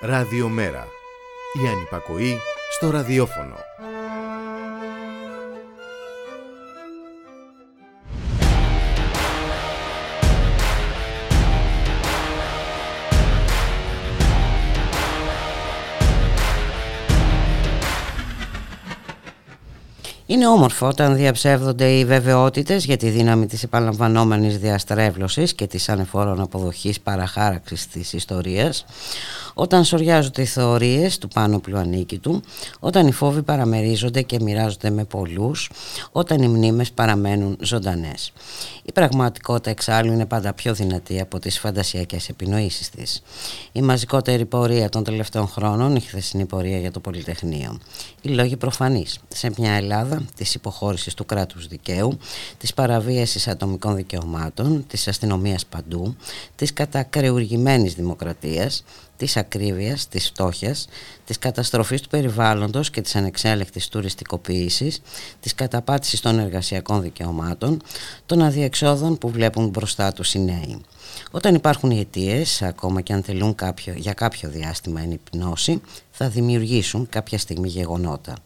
Ραδιομέρα. Η ανυπακοή στο ραδιόφωνο. Είναι όμορφο όταν διαψεύδονται οι βεβαιότητες για τη δύναμη της επαναλαμβανόμενης διαστρέβλωσης και της ανεφόρων αποδοχής παραχάραξης της ιστορίας όταν σοριάζονται οι θεωρίες του πάνω του, όταν οι φόβοι παραμερίζονται και μοιράζονται με πολλούς, όταν οι μνήμες παραμένουν ζωντανές. Η πραγματικότητα εξάλλου είναι πάντα πιο δυνατή από τις φαντασιακές επινοήσεις της. Η μαζικότερη πορεία των τελευταίων χρόνων, η χθεσινή πορεία για το Πολυτεχνείο. Οι λόγοι προφανείς. Σε μια Ελλάδα της υποχώρησης του κράτους δικαίου, της παραβίασης ατομικών δικαιωμάτων, της αστυνομίας παντού, της κατακρεουργημένης δημοκρατίας, της ακρίβειας, της φτώχειας, της καταστροφής του περιβάλλοντος και της ανεξέλεκτης τουριστικοποίησης, της καταπάτησης των εργασιακών δικαιωμάτων, των αδιεξόδων που βλέπουν μπροστά τους οι νέοι. Όταν υπάρχουν οι αιτίες, ακόμα και αν θέλουν κάποιο, για κάποιο διάστημα ενυπνώσει, θα δημιουργήσουν κάποια στιγμή γεγονότα.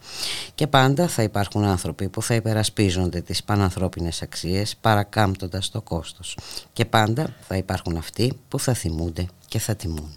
Και πάντα θα υπάρχουν άνθρωποι που θα υπερασπίζονται τις πανανθρώπινες αξίες παρακάμπτοντας το κόστος. Και πάντα θα υπάρχουν αυτοί που θα θυμούνται και θα τιμούν.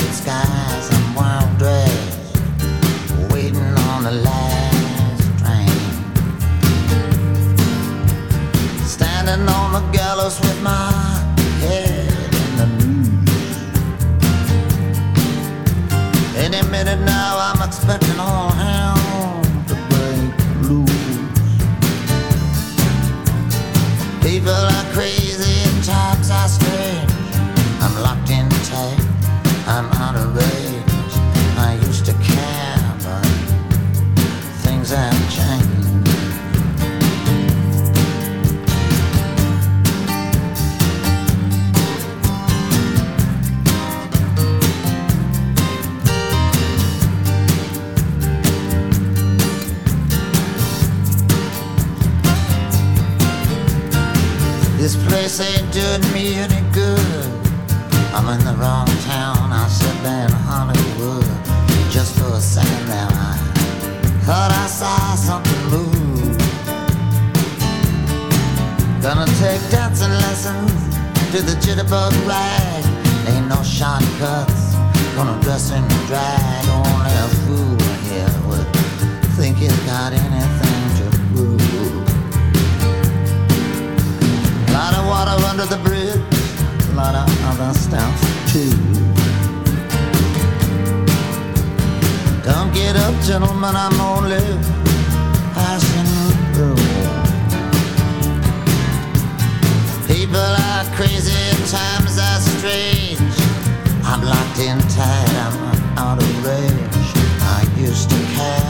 Standing on the gallows with my head in the news. Any minute now, I'm expecting all hands. People are crazy This place ain't doing me any good. I'm in the wrong town. I said there in Hollywood. Just for a second there, I thought I saw something move. Gonna take dancing lessons to the jitterbug rag. Ain't no shortcuts. Gonna dress in drag. Only a fool here would think he's got anything other stuff too. Don't get up, gentlemen, I'm only passing through. People are crazy, times are strange. I'm locked in tight, I'm out of range. I used to care,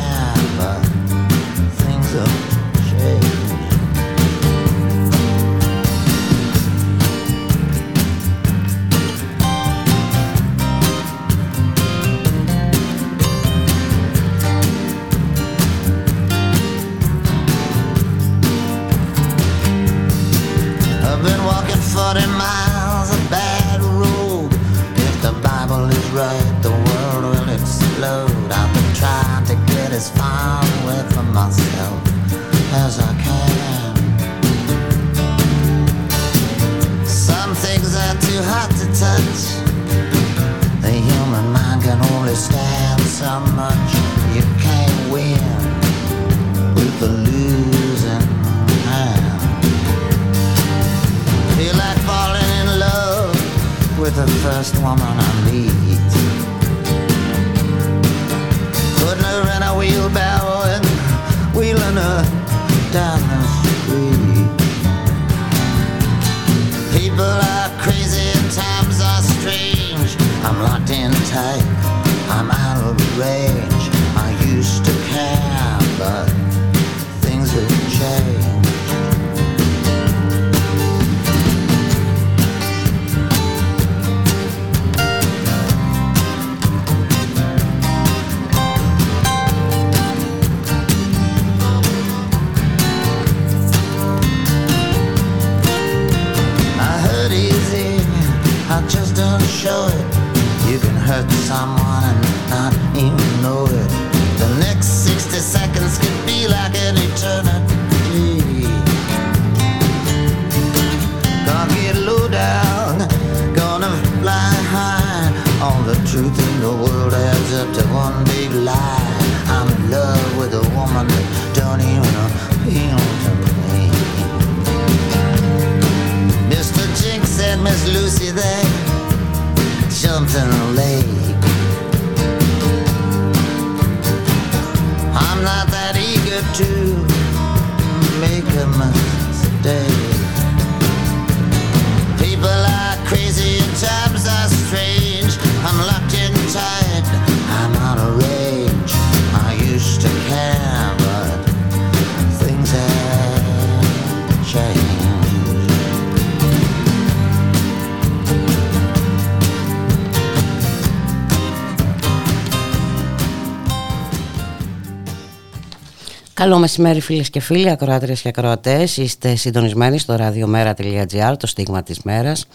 Καλό μεσημέρι φίλες και φίλοι, ακροάτριες και ακροατές. Είστε συντονισμένοι στο radiomera.gr, το στίγμα της μέρας.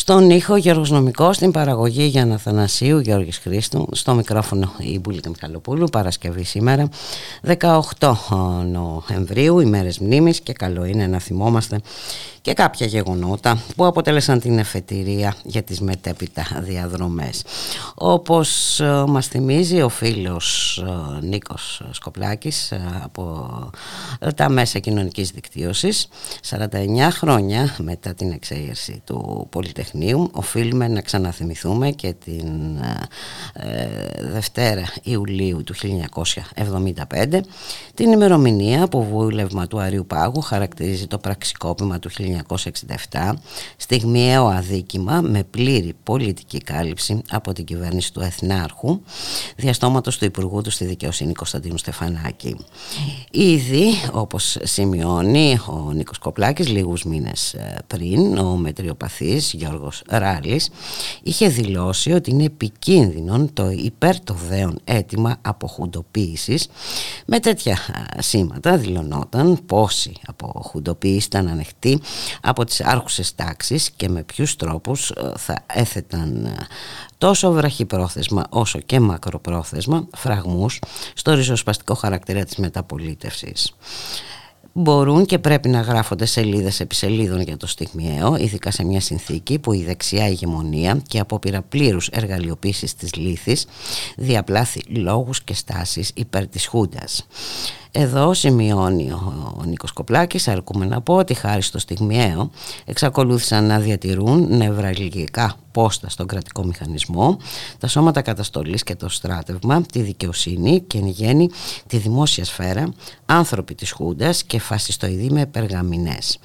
Στον ήχο Γιώργος Νομικός, στην παραγωγή Γιάννα Θανασίου, Γιώργης Χρήστου, στο μικρόφωνο η Μπουλίκα Μιχαλοπούλου, Παρασκευή σήμερα, 18 Νοεμβρίου, ημέρες μνήμης και καλό είναι να θυμόμαστε και κάποια γεγονότα που αποτέλεσαν την εφετηρία για τις μετέπειτα διαδρομές. Όπως ε, μας θυμίζει ο φίλος ε, Νίκος Σκοπλάκης ε, από τα μέσα κοινωνικής δικτύωσης, 49 χρόνια μετά την εξέγερση του Πολυτεχνείου οφείλουμε να ξαναθυμηθούμε και την Δευτέρα Ιουλίου του 1975 την ημερομηνία που βούλευμα του Αριού Πάγου χαρακτηρίζει το πραξικόπημα του 1967 στιγμιαίο αδίκημα με πλήρη πολιτική κάλυψη από την κυβέρνηση του Εθνάρχου διαστόματος του Υπουργού του στη Δικαιοσύνη Κωνσταντίνου Στεφανάκη. Ήδη όπως σημειώνει ο Νίκος Κοπλάκης λίγους μήνες ε, πριν ο μετριοπαθής Γιώργος Ράλης είχε δηλώσει ότι είναι επικίνδυνο το υπέρ το δέον αίτημα αποχουντοποίησης. Με τέτοια σήματα δηλωνόταν πόσοι αποχουντοποίηση ήταν ανοιχτοί από τις άρχουσες τάξεις και με ποιους τρόπους ε, θα έθεταν ε, τόσο βραχυπρόθεσμα όσο και μακροπρόθεσμα φραγμούς στο ριζοσπαστικό χαρακτήρα της μεταπολίτευσης μπορούν και πρέπει να γράφονται σελίδες επί σελίδων για το στιγμιαίο, ειδικά σε μια συνθήκη που η δεξιά ηγεμονία και απόπειρα πλήρους εργαλειοποίησης της λύθης διαπλάθει λόγους και στάσεις υπέρ της Χούντας. Εδώ σημειώνει ο, ο Νίκος Κοπλάκης, αρκούμε να πω ότι χάρη στο στιγμιαίο εξακολούθησαν να διατηρούν νευραλγικά πόστα στον κρατικό μηχανισμό, τα σώματα καταστολής και το στράτευμα, τη δικαιοσύνη και εν γέννη τη δημόσια σφαίρα, άνθρωποι της Χούντας και φασιστοειδή με περγαμινές.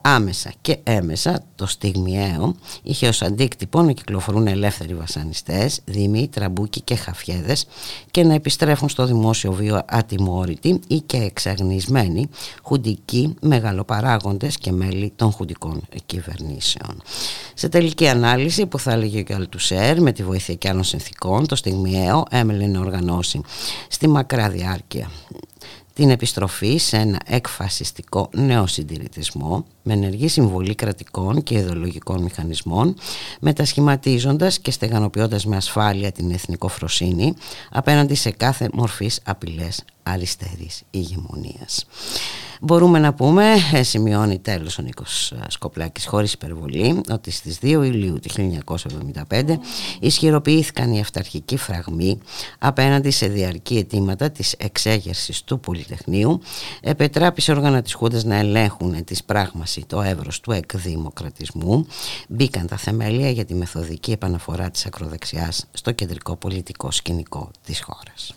Άμεσα και έμεσα το στιγμιαίο είχε ως αντίκτυπο να κυκλοφορούν ελεύθεροι βασανιστές, δήμοι, τραμπούκοι και χαφιέδες και να επιστρέφουν στο δημόσιο βίο ατιμόρυτοι ή και εξαγνισμένοι χουντικοί μεγαλοπαράγοντες και μέλη των χουντικών κυβερνήσεων. Σε τελική ανάλυση που θα έλεγε και ο Αλτουσέρ με τη βοήθεια και άλλων συνθήκων το στιγμιαίο έμελε να οργανώσει στη μακρά διάρκεια την επιστροφή σε ένα εκφασιστικό νεοσυντηρητισμό με ενεργή συμβολή κρατικών και ιδεολογικών μηχανισμών μετασχηματίζοντας και στεγανοποιώντας με ασφάλεια την εθνικοφροσύνη απέναντι σε κάθε μορφής απειλές αριστερής ηγεμονίας. Μπορούμε να πούμε, ε, σημειώνει τέλος ο Νίκος ε, Σκοπλάκης χωρίς υπερβολή, ότι στις 2 Ιουλίου του 1975 ισχυροποιήθηκαν οι αυταρχικοί φραγμοί απέναντι σε διαρκή αιτήματα της εξέγερσης του Πολυτεχνείου, επετράπησε όργανα της Χούντας να ελέγχουν της πράγμαση το εύρος του εκδημοκρατισμού, μπήκαν τα θεμέλια για τη μεθοδική επαναφορά της ακροδεξιάς στο κεντρικό πολιτικό σκηνικό της χώρας.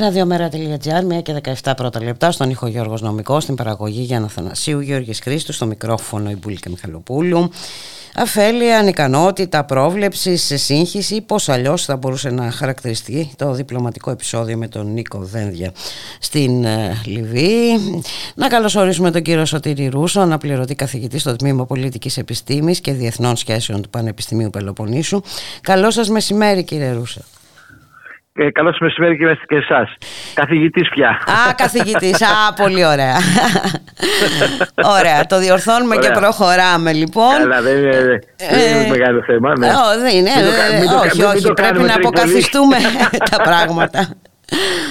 Ραδιομέρα.gr, 1 και 17 πρώτα λεπτά, στον ήχο Γιώργος Νομικός, στην παραγωγή Γιάννα Θανασίου, Γιώργης Χρήστου, στο μικρόφωνο η Μπουλίκα Μιχαλοπούλου. Αφέλεια, ανικανότητα, πρόβλεψη, σε σύγχυση, πώς αλλιώς θα μπορούσε να χαρακτηριστεί το διπλωματικό επεισόδιο με τον Νίκο Δένδια στην ε, Λιβύη. Να καλωσορίσουμε τον κύριο Σωτήρη Ρούσο, αναπληρωτή καθηγητή στο Τμήμα Πολιτικής Επιστήμης και Διεθνών Σχέσεων του Πανεπιστημίου Πελοποννήσου. Καλό σας μεσημέρι κύριε Ρούσα. Ε, Καλώς μεσημέρι και και εσάς. Καθηγητής πια. Α, καθηγητής. Α, πολύ ωραία. ωραία, το διορθώνουμε και προχωράμε λοιπόν. Καλά, δεν είναι, δεν είναι ε, μεγάλος θέμα. Ναι. δεν είναι. όχι, όχι, πρέπει να αποκαθιστούμε τα πράγματα.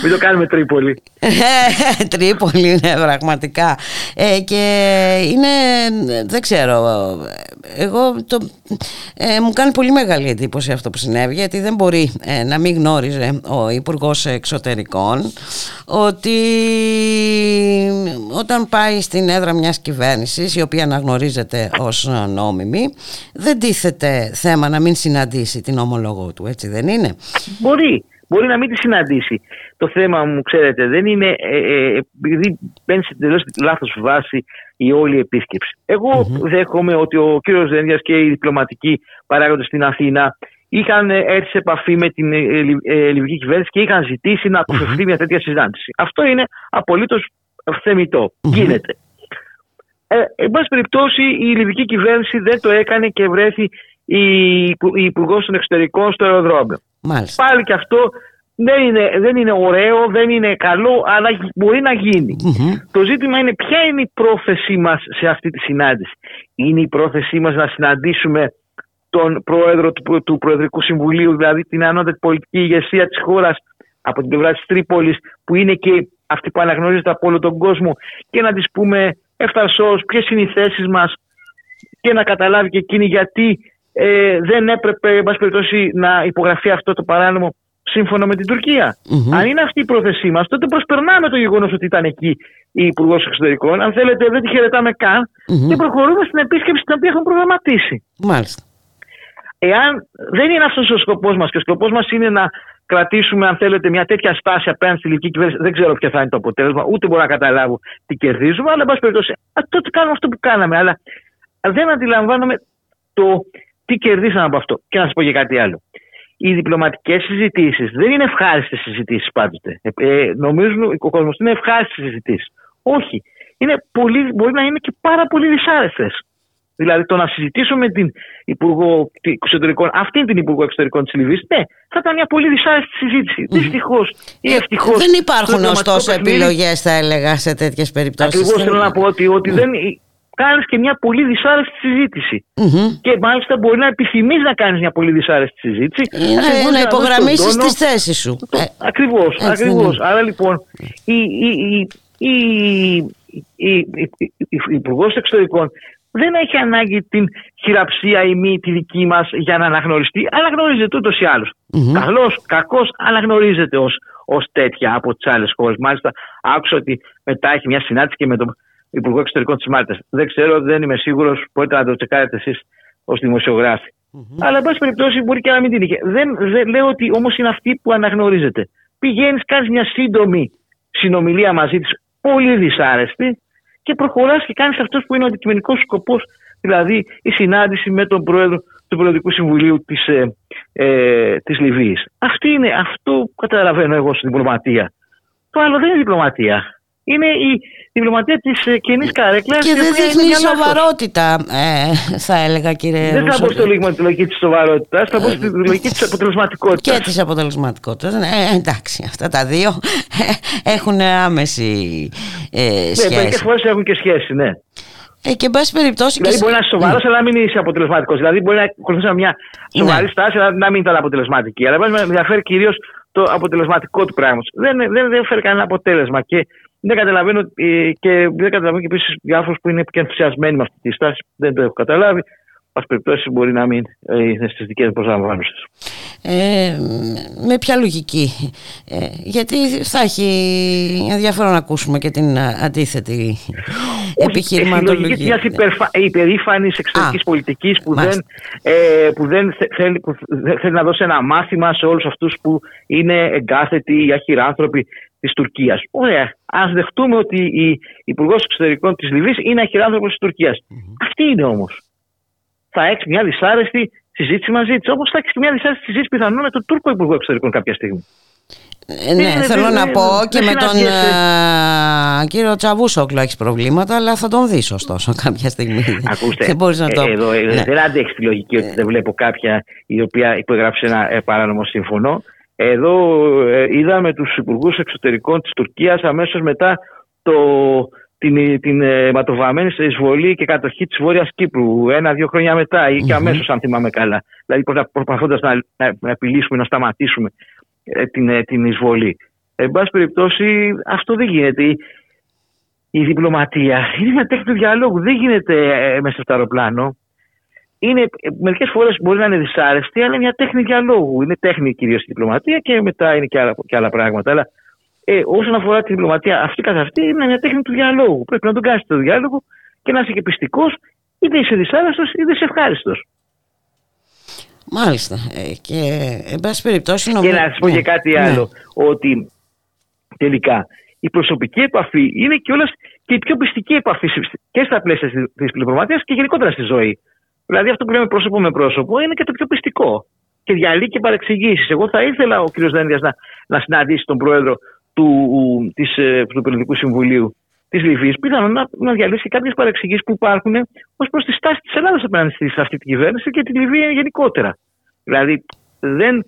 Μην το κάνουμε Τρίπολη. Ε, Τρίπολη είναι πραγματικά. Ε, και είναι, δεν ξέρω, εγώ το, ε, μου κάνει πολύ μεγάλη εντύπωση αυτό που συνέβη γιατί δεν μπορεί ε, να μην γνώριζε ο υπουργός Εξωτερικών ότι όταν πάει στην έδρα μιας κυβέρνησης η οποία αναγνωρίζεται ως νόμιμη δεν τίθεται θέμα να μην συναντήσει την ομολογό του, έτσι δεν είναι; Μπορεί, μπορεί να μην τη συναντήσει. Το θέμα μου, ξέρετε, δεν είναι ε, ε, επειδή μπαίνει σε τελείως λάθος βάση η όλη επίσκεψη. Εγώ δέχομαι ότι ο κύριος Δένδια και οι διπλωματικοί παράγοντες στην Αθήνα είχαν έρθει σε επαφή με την ε, ε, ελληνική κυβέρνηση και είχαν ζητήσει να αποφευχθεί μια τέτοια συνάντηση. Αυτό είναι απολύτως θεμητό. Γίνεται. Ε, εν πάση περιπτώσει, η ελληνική κυβέρνηση δεν το έκανε και βρέθη η, η Υπουργός των Εξωτερικών στο αεροδρόμιο. Μάλιστα. Πάλι και αυτό δεν είναι, δεν είναι ωραίο, δεν είναι καλό, αλλά μπορεί να γινει Το ζήτημα είναι ποια είναι η πρόθεσή μας σε αυτή τη συνάντηση. Είναι η πρόθεσή μας να συναντήσουμε τον πρόεδρο του, του Προεδρικού Συμβουλίου, δηλαδή την ανώτατη πολιτική ηγεσία της χώρας από την πλευρά της Τρίπολης, που είναι και αυτή που αναγνωρίζεται από όλο τον κόσμο και να της πούμε ευθαρσώς ποιες είναι οι θέσεις μας και να καταλάβει και εκείνη γιατί ε, δεν έπρεπε, εν περιπτώσει, να υπογραφεί αυτό το παράνομο σύμφωνα με την τουρκια Αν είναι αυτή η πρόθεσή μας, τότε προσπερνάμε το γεγονός ότι ήταν εκεί η Υπουργός Εξωτερικών. Αν θέλετε, δεν τη χαιρετάμε και προχωρούμε στην επίσκεψη την οποία έχουν προγραμματίσει. Μάλιστα. Εάν δεν είναι αυτός ο σκοπός μας και ο σκοπός μας είναι να κρατήσουμε, αν θέλετε, μια τέτοια στάση απέναντι στη ελληνική κυβέρνηση, δεν ξέρω ποιο θα είναι το αποτέλεσμα, ούτε μπορώ να καταλάβω τι κερδίζουμε, αλλά εν πάση περιπτώσει, τότε κάνουμε αυτό που κάναμε. Αλλά δεν αντιλαμβάνομαι το τι κερδίσαμε από αυτό. Και να σας πω και κάτι άλλο οι διπλωματικές συζητήσεις δεν είναι ευχάριστες συζητήσεις πάντοτε. Ε, ε, νομίζουν ο κόσμος είναι ευχάριστες συζητήσεις. Όχι. Είναι πολύ, μπορεί να είναι και πάρα πολύ δυσάρεστες. Δηλαδή το να συζητήσω με την Υπουργό Εξωτερικών, αυτήν την Υπουργό Εξωτερικών της Λιβύης, ναι, θα ήταν μια πολύ δυσάρεστη συζήτηση. Mm. Δυστυχώς ή ευτυχώς. Δεν υπάρχουν ωστόσο επιλογές, θα έλεγα, σε τέτοιες περιπτώσεις. Ακριβώς θέλω να πω ότι, ότι δεν, κάνεις και μια πολύ δυσάρεστη Και μάλιστα μπορεί να επιθυμείς να κάνεις μια πολύ δυσάρεστη συζήτηση. Είναι, να υπογραμμίσεις τις θέσεις σου. Ε, ακριβώς. Ακριβώς. Άρα λοιπόν η, η, η, η, η Υπουργός Εξωτερικών δεν έχει ανάγκη την χειραψία ή μη τη δική μας για να αναγνωριστεί. Αναγνωρίζεται ούτως ή άλλως. Mm-hmm. Καλός, κακός, αναγνωρίζεται ως τέτοια από τις άλλες χώρες. Μάλιστα, άκουσα ότι μετά έχει μια συνάντηση και με τον Υπουργό Εξωτερικών της Μάλτας. Δεν ξέρω, δεν είμαι σίγουρος. Μπορείτε να το τσεκάρετε εσείς ως δημοσιογράφοι. Mm-hmm. Αλλά, εν πάση περιπτώσει, μπορεί και να μην την είχε. Δεν, δεν λέω ότι όμως είναι αυτή που αναγνωρίζεται. Πηγαίνεις, κάνεις μια σύντομη συνομιλία μαζί της, πολύ δυσάρεστη, και προχωράς και κάνεις αυτός που είναι ο αντικειμενικός σκοπός, δηλαδή η συνάντηση με τον πρόεδρο του Προεδρικού Συμβουλίου της ε, ε, της Λιβύης. Αυτή είναι, αυτό που καταλαβαίνω εγώ στην διπλωματία. Το άλλο δεν είναι διπλωματία είναι η διπλωματία της ε, κοινής καρέκλας. Και δεν δείχνει σοβαρότητα, ε, θα έλεγα κύριε Δεν θα πω στο λίγμα τη λογική της σοβαρότητας, θα πω στη λογική της αποτελεσματικότητας. Και της αποτελεσματικότητας. Ε, εντάξει, αυτά τα δύο έχουν άμεση ε, σχέση. Ναι, μερικές φορές έχουν και σχέση, ναι. Ε, και εν πάση περιπτώσει. Δηλαδή, μπορεί να είσαι σοβαρός, αλλά να μην είσαι αποτελεσματικός. Δηλαδή, μπορεί να ακολουθήσει μια σοβαρή ναι. στάση, αλλά να μην ήταν αποτελεσματική. Αλλά με ενδιαφέρει κυρίως το αποτελεσματικό του πράγματος. Δεν, δεν, δεν φέρει κανένα αποτέλεσμα. Και δεν καταλαβαίνω ε, και δεν καταλαβαίνω και επίσης διάφορου που είναι και ενθουσιασμένοι με αυτή τη στάση. Δεν το έχω καταλάβει. Πα περιπτώσει μπορεί να μην ε, είναι στις δικές μου προσλαμβάνουσε. Ε, με ποια λογική; Ε, γιατί θα έχει ενδιαφέρον να ακούσουμε και την αντίθετη επιχειρηματολογία. Έχει λογική μιας υπερήφανης εξωτερικής πολιτικής που δεν, ε, που δεν θέλει, που θέλει να δώσει ένα μάθημα σε όλους αυτούς που είναι εγκάθετοι ή αχυράνθρωποι της Τουρκίας. Ωραία. Α δεχτούμε ότι η Υπουργός Εξωτερικών της Λιβύης είναι αχυράνθρωπο της τουρκια Αυτή είναι όμως. Θα έχει μια δυσάρεστη συζήτηση μαζί της. Όπως θα έχει και μια δυσάρεστη συζήτηση πιθανόν με τον Τούρκο Υπουργό Εξωτερικών κάποια στιγμή. Ε, ναι, θέλω να πω και με τον uh, κύριο Τσαβούσοκλο έχεις προβλήματα, αλλά θα τον δεις ωστόσο κάποια στιγμή. Ακούστε, δεν μπορείς να το... Ε, εδώ, ε, ναι. δεν αντέχει τη λογική ότι δεν βλέπω κάποια η οποία υπογράψει ένα παράνομο σύμφωνο. Εδώ ε, είδαμε τους υπουργούς εξωτερικών της Τουρκίας αμέσως μετά το, την, την αιματοβαμμένη εισβολή και κατοχή της Βόρειας Κύπρου ένα-δύο χρόνια μετά ή και αμέσως αν θυμάμαι καλά. Δηλαδή προσπαθώντας να, να, να επιλύσουμε, να σταματήσουμε ε, την, ε, την εισβολή. Εν πάση περιπτώσει αυτό δεν γίνεται. Η, η διπλωματία είναι μια τέχνη του διαλόγου. Δεν γίνεται μέσα στο αεροπλάνο είναι, μερικές φορές μπορεί να είναι δυσάρεστη, αλλά είναι μια τέχνη διαλόγου. Είναι τέχνη κυρίως η διπλωματία και μετά είναι και άλλα, και άλλα πράγματα. Αλλά ε, όσον αφορά τη διπλωματία, αυτή καθ' αυτή είναι μια τέχνη του διαλόγου. Πρέπει να τον κάνεις το διάλογο και να είσαι και πιστικός, είτε είσαι δυσάρεστος είτε είσαι ευχάριστος. Μάλιστα. Ε, και εν πάση περιπτώσει νομίζω... Και να σας πω και ναι. κάτι ναι. άλλο. Ότι τελικά η προσωπική επαφή είναι και όλα και η πιο πιστική επαφή και στα πλαίσια της διπλωματίας και γενικότερα στη ζωή. Δηλαδή αυτό που λέμε πρόσωπο με πρόσωπο είναι και το πιο πιστικό. Και διαλύει και παρεξηγήσεις. Εγώ θα ήθελα ο κ. Δένδιας να, να συναντήσει τον πρόεδρο του, της, ε, του Πολιτικού Συμβουλίου της Λιβύης, πιθανόν να, να διαλύσει κάποιες παρεξηγήσεις που υπάρχουν ως προς τη στάση της Ελλάδας απέναντι σε αυτή την κυβέρνηση και τη Λιβύη γενικότερα. Δηλαδή, δεν,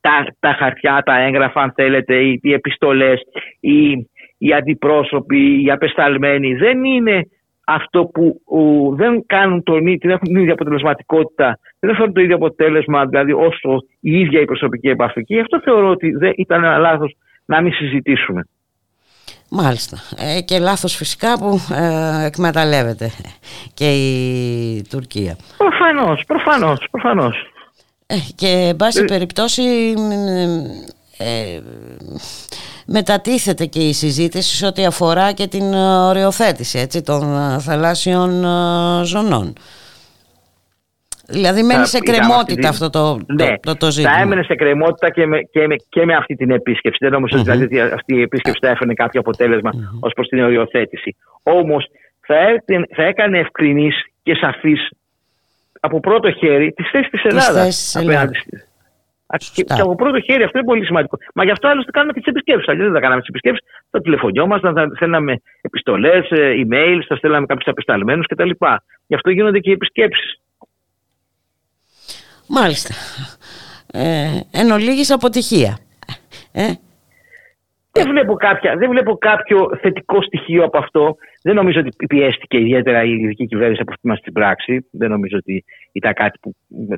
τα, τα χαρτιά, τα έγγραφα, αν θέλετε, οι, οι επιστολές, οι, οι αντιπρόσωποι, οι απεσταλμένοι δεν είναι αυτό που δεν κάνουν τον, την έχουν την ίδια αποτελεσματικότητα, δεν φέρνουν το ίδιο αποτέλεσμα, δηλαδή όσο η ίδια η προσωπική επαφή. Και γι' αυτό θεωρώ ότι δεν ήταν ένα λάθος να μην συζητήσουμε. Μάλιστα. Ε, και λάθος φυσικά που ε, εκμεταλλεύεται και η Τουρκία. Προφανώς, προφανώς, προφανώς. Ε, και εν πάση ε, περιπτώσει ε, μετατίθεται και η συζήτηση σε ό,τι αφορά και την ε, οριοθέτηση έτσι, των ε, θαλάσσιων ζωνών. Δηλαδή μένει σε κρεμότητα αυτό το, ναι, το, το, ζήτημα. Θα έμενε σε κρεμότητα και με, και με, και με αυτή την επίσκεψη. Δεν νομίζω mm-hmm. δηλαδή ότι αυτή η επίσκεψη θα έφερε κάποιο αποτέλεσμα mm-hmm. ως προς την οριοθέτηση. Όμως θα, θα έκανε ευκρινής και σαφής από πρώτο χέρι της θέση της Ελλάδας απέναντι και, και από πρώτο χέρι αυτό είναι πολύ σημαντικό. Μα γι' αυτό άλλωστε κάνουμε και τις επισκέψεις. Αλλιώς δεν θα κάναμε τις επισκέψεις. Θα τηλεφωνιόμασταν, θα στέλναμε επιστολές, ε, email, θα στέλναμε κάποιους απεσταλμένους κτλ. Γι' αυτό γίνονται και οι επισκέψεις. Μάλιστα. Ε, εν ολίγης αποτυχία. Ε, δεν βλέπω, κάποια, δεν βλέπω κάποιο θετικό στοιχείο από αυτό. Δεν νομίζω ότι πιέστηκε ιδιαίτερα η λιβική κυβέρνηση από αυτή μα την πράξη. Δεν νομίζω ότι ήταν κάτι που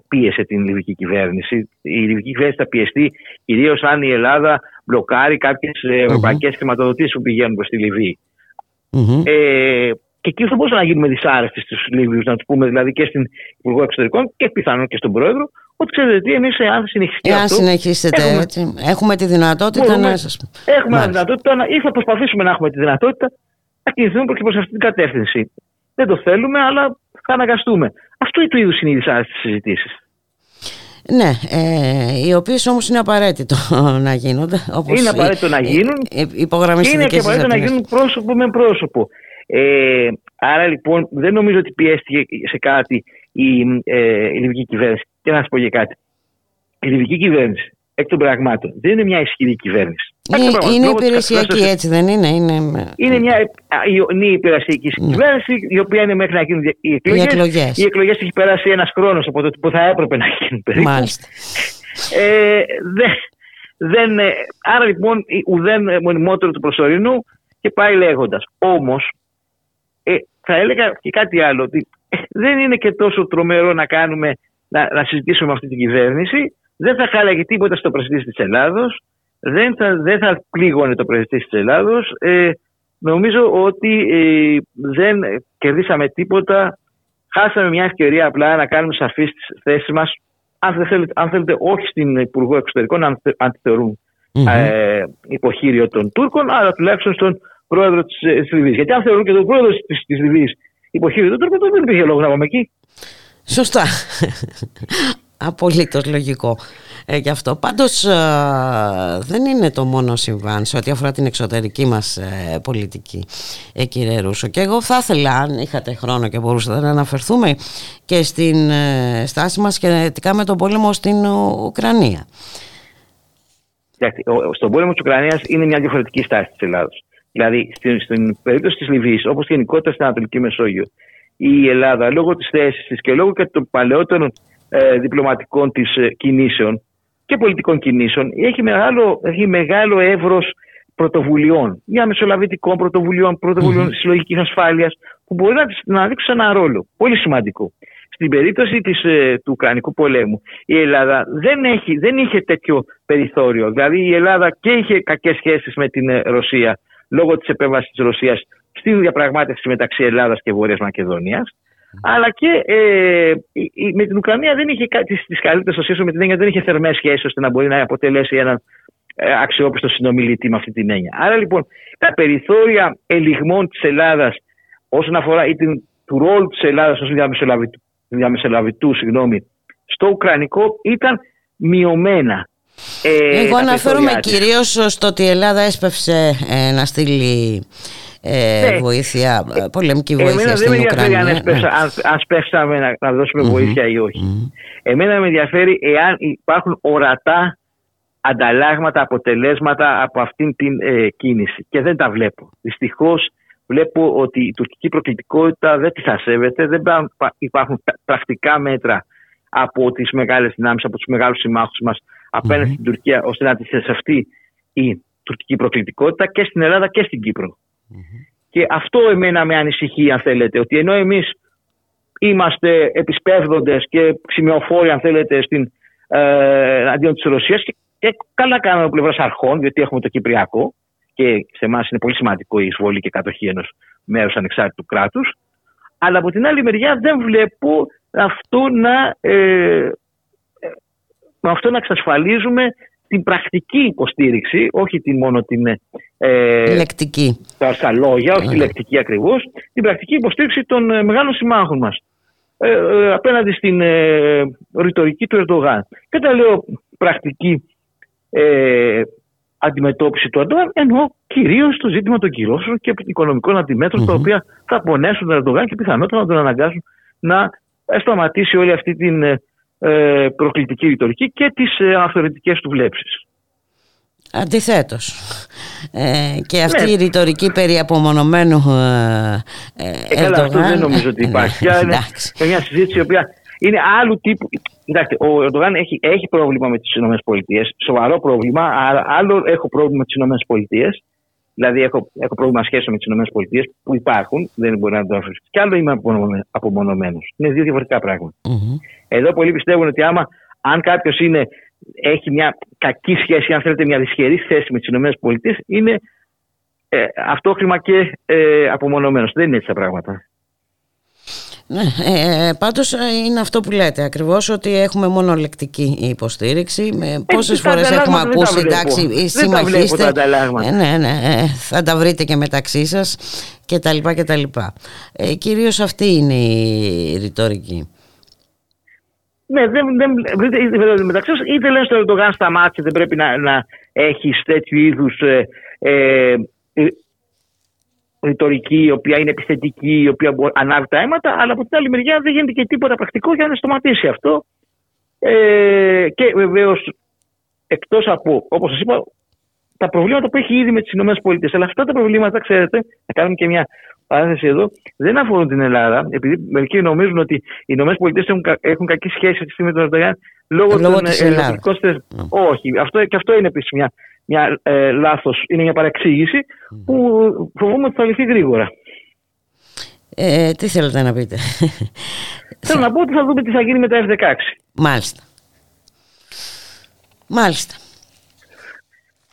πίεσε την λιβική κυβέρνηση. Η λιβική κυβέρνηση θα πιεστεί κυρίως αν η Ελλάδα μπλοκάρει κάποιες ευρωπαϊκές mm-hmm. χρηματοδοτήσεις που πηγαίνουν προς τη Λιβύη. Mm-hmm. Ε, και εκεί θα μπορούσαμε να γίνουμε δυσάρεστοι στους Λίβιους, να τους πούμε δηλαδή και στην Υπουργό Εξωτερικών και πιθανόν και στον Πρόεδρο, ότι ξέρετε τι, εμείς αν συνεχίσετε. Εάν συνεχίσετε έχουμε, έτσι, έχουμε τη δυνατότητα μπορούμε, να σα Έχουμε τη δυνατότητα να, ή θα προσπαθήσουμε να έχουμε τη δυνατότητα να κινηθούμε προς αυτή την κατεύθυνση. Δεν το θέλουμε, αλλά θα αναγκαστούμε. Αυτό του είδους είναι οι δυσάρεστε συζητήσεις. Ναι, ε, οι οποίες όμως είναι απαραίτητο να γίνονται. Όπως είναι απαραίτητο να γίνουν. Ε, είναι και απαραίτητο να γίνουν πρόσωπο με πρόσωπο. Ε, άρα λοιπόν δεν νομίζω ότι πιέστηκε σε κάτι η, ε, η λιβική κυβέρνηση. Και να σα πω για κάτι. Η λιβική κυβέρνηση εκ των πραγμάτων δεν είναι μια ισχυρή κυβέρνηση. Είναι, είναι υπηρεσιακή έτσι δεν είναι. Είναι, είναι μια είναι υπηρεσιακή ναι. κυβέρνηση η οποία είναι μέχρι να γίνουν οι εκλογές. Οι εκλογές έχει περάσει ένας χρόνος από τότε που θα έπρεπε να γίνουν περίπου. Μάλιστα. Ε, δεν, δεν, άρα λοιπόν ουδέν μονιμότερο του προσωρινού και πάει λέγοντας. Όμως ε, θα έλεγα και κάτι άλλο, ότι ε, δεν είναι και τόσο τρομερό να κάνουμε, να, να συζητήσουμε με αυτή την κυβέρνηση. Δεν θα χάλαγε τίποτα στο πρεσβευτή της Ελλάδος. Δεν θα, δεν θα πλήγωνε το πρεσβευτή της Ελλάδος. Ε, νομίζω ότι ε, δεν κερδίσαμε τίποτα. Χάσαμε μια ευκαιρία απλά να κάνουμε σαφείς τις θέσεις μας αν θέλετε, αν θέλετε όχι στην Υπουργό Εξωτερικών, αν, αν τη θεωρούν ε, υποχείριο των Τούρκων, αλλά τουλάχιστον στον πρόεδρο της ε, Λιβύης. Γιατί αν θεωρούν και τον πρόεδρο της Λιβύης υποχείριο των Τούρκων, δεν υπήρχε λόγος να πάμε εκεί. Σωστά. Απολύτως λογικό ε, γι' αυτό. Πάντως ε, δεν είναι το μόνο συμβάν σε ό,τι αφορά την εξωτερική μας ε, πολιτική ε, κύριε Ρούσο. Και εγώ θα ήθελα αν είχατε χρόνο και μπορούσατε να αναφερθούμε και στην ε, στάση μας σχετικά με τον πόλεμο στην Ουκρανία. Στον πόλεμο της Ουκρανίας είναι μια διαφορετική στάση της Ελλάδος. Δηλαδή στην, στην περίπτωση της Λιβύης όπως γενικότερα στην Ανατολική Μεσόγειο η Ελλάδα λόγω της θέσης της και λόγω και των παλαιότερων ε, διπλωματικών της ε, κινήσεων και πολιτικών κινήσεων έχει μεγάλο, έχει μεγάλο εύρος πρωτοβουλειών, για μεσολαβητικών πρωτοβουλειών, πρωτοβουλειών mm-hmm. συλλογικής ασφάλειας, που μπορεί να, να δείξουν ένα ρόλο πολύ σημαντικό. Στην περίπτωση της, ε, του Ουκρανικού πολέμου, η Ελλάδα δεν, έχει, δεν είχε τέτοιο περιθώριο. Δηλαδή, η Ελλάδα και είχε κακές σχέσεις με την ε, Ρωσία λόγω της επέμβασης της Ρωσίας στη διαπραγμάτευση μεταξύ Ελλάδας και Βόρειας Μακεδονίας αλλά και ε, με την Ουκρανία δεν είχε τι καλύτερες σχέσει με την έννοια δεν είχε θερμές σχέσεις ώστε να μπορεί να αποτελέσει έναν ε, αξιόπιστο συνομιλητή με αυτή την έννοια. Άρα λοιπόν τα περιθώρια ελιγμών της Ελλάδας όσον αφορά ή την, του ρόλου της Ελλάδας ως διαμεσολαβητού, διαμεσολαβητού συγγνώμη, στο Ουκρανικό ήταν μειωμένα. Ε, Εγώ αναφέρομαι κυρίως στο ότι η Ελλάδα έσπευσε ε, να στείλει ε, ναι. βοήθεια, ε, πολεμική βοήθεια Εμένα στην Ουκρανία. δεν με ενδιαφέρει αν, αν, σπεύσαμε να, να δώσουμε mm-hmm. βοήθεια ή όχι. Mm-hmm. Εμένα με ενδιαφέρει εάν υπάρχουν ορατά ανταλλάγματα, αποτελέσματα από αυτήν την ε, κίνηση. Και δεν τα βλέπω. Δυστυχώς βλέπω ότι η τουρκική προκλητικότητα δεν τη θα σέβεται. Δεν υπάρχουν πρακτικά μέτρα από τις μεγάλες δυνάμεις, από τους μεγάλους συμμάχους μας απέναντι mm-hmm. στην Τουρκία, ώστε να τη θεσσευτεί η τουρκική προκλητικότητα και στην Ελλάδα και στην Κύπρο. Και αυτό εμένα με ανησυχεί, αν θέλετε, ότι ενώ εμείς είμαστε επισπεύδοντες και σημειοφόροι, αν θέλετε, στην, ε, αντίον της Ρωσίας και, καλά κάνουμε από πλευράς αρχών, γιατί έχουμε το Κυπριακό και σε εμάς είναι πολύ σημαντικό η εισβολή και κατοχή ενός μέρους ανεξάρτητου κράτους. Αλλά από την άλλη μεριά δεν βλέπω αυτό να, ε, ε αυτό να εξασφαλίζουμε την πρακτική υποστήριξη, όχι την, μόνο την. Ε, λεκτική. Τα, στα λόγια, όχι τη λεκτική ακριβώς, την πρακτική υποστήριξη των ε, μεγάλων συμμάχων μας. Ε, ε, απέναντι στην ε, ρητορική του Ερντογάν. Και όταν λέω πρακτική ε, αντιμετώπιση του Ερντογάν, εννοώ κυρίως το ζήτημα των κυρώσεων και οικονομικών αντιμέτρων, τα οποία θα πονέσουν τον Ερντογάν και πιθανότατα να τον αναγκάσουν να σταματήσει όλη αυτή την ε, προκλητική ρητορική και τις ε, αυθορετικές του βλέψεις. Αντιθέτως. Ε, και αυτή ναι. η ρητορική περί απομονωμένου ε, ε, καλά, αυτό δεν νομίζω ότι υπάρχει. Ναι, είναι μια συζήτηση η οποία είναι άλλου τύπου. Κοιτάξτε, ο Ερντογάν έχει, έχει πρόβλημα με τις ΗΠΑ, σοβαρό πρόβλημα, αλλά άλλο έχω πρόβλημα με τις ΗΠΑ Δηλαδή, έχω, έχω πρόβλημα σχέσεων με τις ΗΠΑ που υπάρχουν, δεν μπορεί να το αφήσει. Και άλλο είμαι απομονωμένος. Είναι δύο διαφορετικά πράγματα. Mm-hmm. Εδώ πολλοί πιστεύουν ότι άμα αν κάποιος έχει μια κακή σχέση, αν θέλετε, μια δυσχερή θέση με τις ΗΠΑ, είναι ε, αυτόχρημα και ε, απομονωμένος. Δεν είναι έτσι τα πράγματα. Ναι, ε, ε, πάντως ε, είναι αυτό που λέτε ακριβώς ότι έχουμε μόνο λεκτική υποστήριξη. Με πόσες φορές έχουμε ακούσει εντάξει οι συμμαχίστε ε, ναι, ναι, ε, θα τα βρείτε και μεταξύ σας και τα λοιπά και τα λοιπά. Ε, κυρίως αυτή είναι η ρητορική ναι, δεν, δεν, βρείτε μεταξύ σας είτε λένε στο Ερντογάν σταμάτησε δεν πρέπει να, να έχεις τέτοιου είδους ε, ρητορική, η οποία είναι επιθετική, η οποία ανάβει τα αίματα, αλλά από την άλλη μεριά δεν γίνεται και τίποτα πρακτικό για να σταματήσει αυτό. Ε, και βεβαίως, εκτός από, όπως σας είπα, τα προβλήματα που έχει ήδη με τις ΗΠΑ. Αλλά αυτά τα προβλήματα, ξέρετε, να κάνουμε και μια παράθεση εδώ, δεν αφορούν την Ελλάδα, επειδή μερικοί νομίζουν ότι οι ΗΠΑ έχουν, έχουν κακή σχέση αυτή τη στιγμή με τον Ερντογάν λόγω, λόγω των ελληνικών mm. Όχι, αυτό, και αυτό είναι επίσης μια μια ε, λάθος, είναι μια παρεξήγηση που φοβούμαι ότι θα λυθεί γρήγορα. Ε, τι θέλετε να πείτε; Θέλω να πω ότι θα δούμε τι θα γίνει με τα F-16. Μάλιστα. Μάλιστα.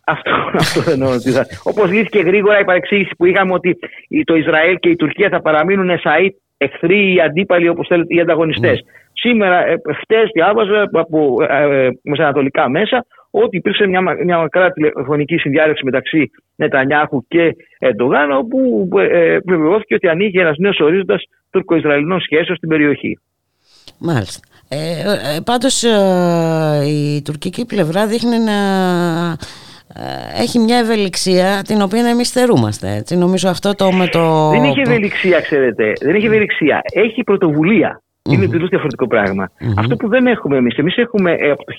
Αυτό, αυτό δεν εννοώ ότι Όπως λύθηκε γρήγορα η παρεξήγηση που είχαμε ότι το Ισραήλ και η Τουρκία θα παραμείνουν εσαί εχθροί ή αντίπαλοι, όπως θέλετε, οι ανταγωνιστές. Mm. Σήμερα, ε, χτες διάβαζα από ε, ε, μεσανατολικά μέσα ότι υπήρξε μια, μια μακρά τηλεφωνική συνδιάλεξη μεταξύ Νετανιάχου και Εντογάν, όπου ε, βεβαιώθηκε ότι ανοίγει ένας νέος ορίζοντας τουρκο-Ισραηλινών σχέσεων στην περιοχή. Μάλιστα. Ε, ε, πάντως η τουρκική πλευρά δείχνει να έχει μια ευελιξία την οποία εμείς θερούμαστε. Έτσι. Νομίζω αυτό το με το... Δεν έχει ευελιξία, ξέρετε. Δεν έχει ευελιξία. Έχει πρωτοβουλία. Είναι τελείω διαφορετικό Αυτό που δεν έχουμε εμείς. Εμείς έχουμε από το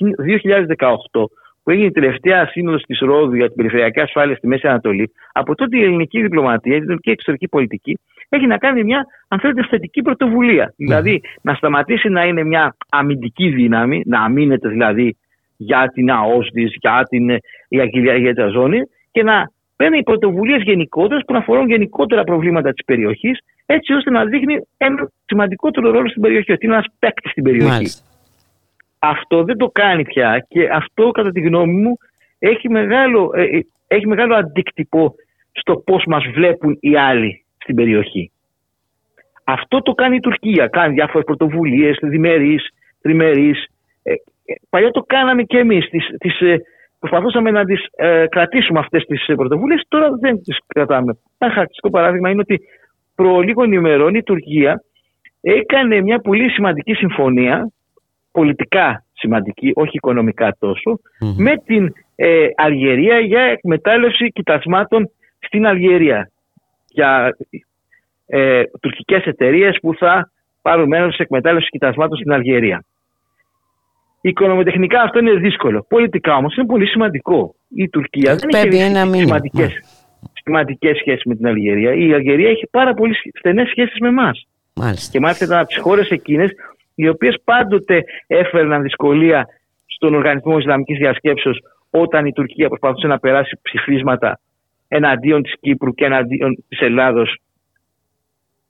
2018 που έγινε η τελευταία σύνοδος της Ρόδου για την περιφερειακή ασφάλεια στη Μέση Ανατολή, από τότε η ελληνική διπλωματία, η ελληνική εξωτερική πολιτική, έχει να κάνει μια, αν θέλετε, θετική Δηλαδή, να σταματήσει να είναι μια αμυντική δύναμη, να αμήνεται δηλαδή για την ΑΟΣ της, για την για τη ζώνη και να παίρνει πρωτοβουλίες γενικότερες που να αφορούν γενικότερα προβλήματα της περιοχής, έτσι ώστε να δείχνει ένα σημαντικότερο ρόλο στην περιοχή, ότι είναι ένας παίκτης στην περιοχή. Αυτό δεν το κάνει πια και αυτό κατά τη γνώμη μου έχει μεγάλο, ε, ε, έχει μεγάλο αντίκτυπο στο πώς μας βλέπουν οι άλλοι στην περιοχή. Αυτό το κάνει η Τουρκία. Κάνει διάφορες πρωτοβουλίες, διμερείς, τριμερείς. Ε, παλιά το κάναμε και εμείς. Τις, τις, προσπαθούσαμε να τις κρατήσουμε αυτές τις πρωτοβουλίες. Τώρα δεν τις κρατάμε. Ένα χαρακτηριστικό παράδειγμα είναι ότι προ λίγων ημερών η Τουρκία έκανε μια πολύ σημαντική συμφωνία πολιτικά σημαντική, όχι οικονομικά με την ε, Αλγερία για εκμετάλλευση κοιτασμάτων στην Αλγερία. Για ε, τουρκικές εταιρείες που θα πάρουν μέρος σε εκμετάλλευση κοιτασμάτων στην Αλγερία. Οικονομοτεχνικά αυτό είναι δύσκολο. Πολιτικά όμως είναι πολύ σημαντικό. Η Τουρκία δεν έχει σημαντικές, σημαντικές σχέσεις με την Αλγερία. Η Αλγερία έχει πάρα πολύ στενές σχέσεις με εμάς. Και μάλιστα ήταν από τις χώρες εκείνες οι οποίες πάντοτε έφερναν δυσκολία στον Οργανισμό Ισλαμικής Διασκέψεως όταν η Τουρκία προσπαθούσε να περάσει ψηφίσματα εναντίον της Κύπρου και εναντίον της Ελλάδος.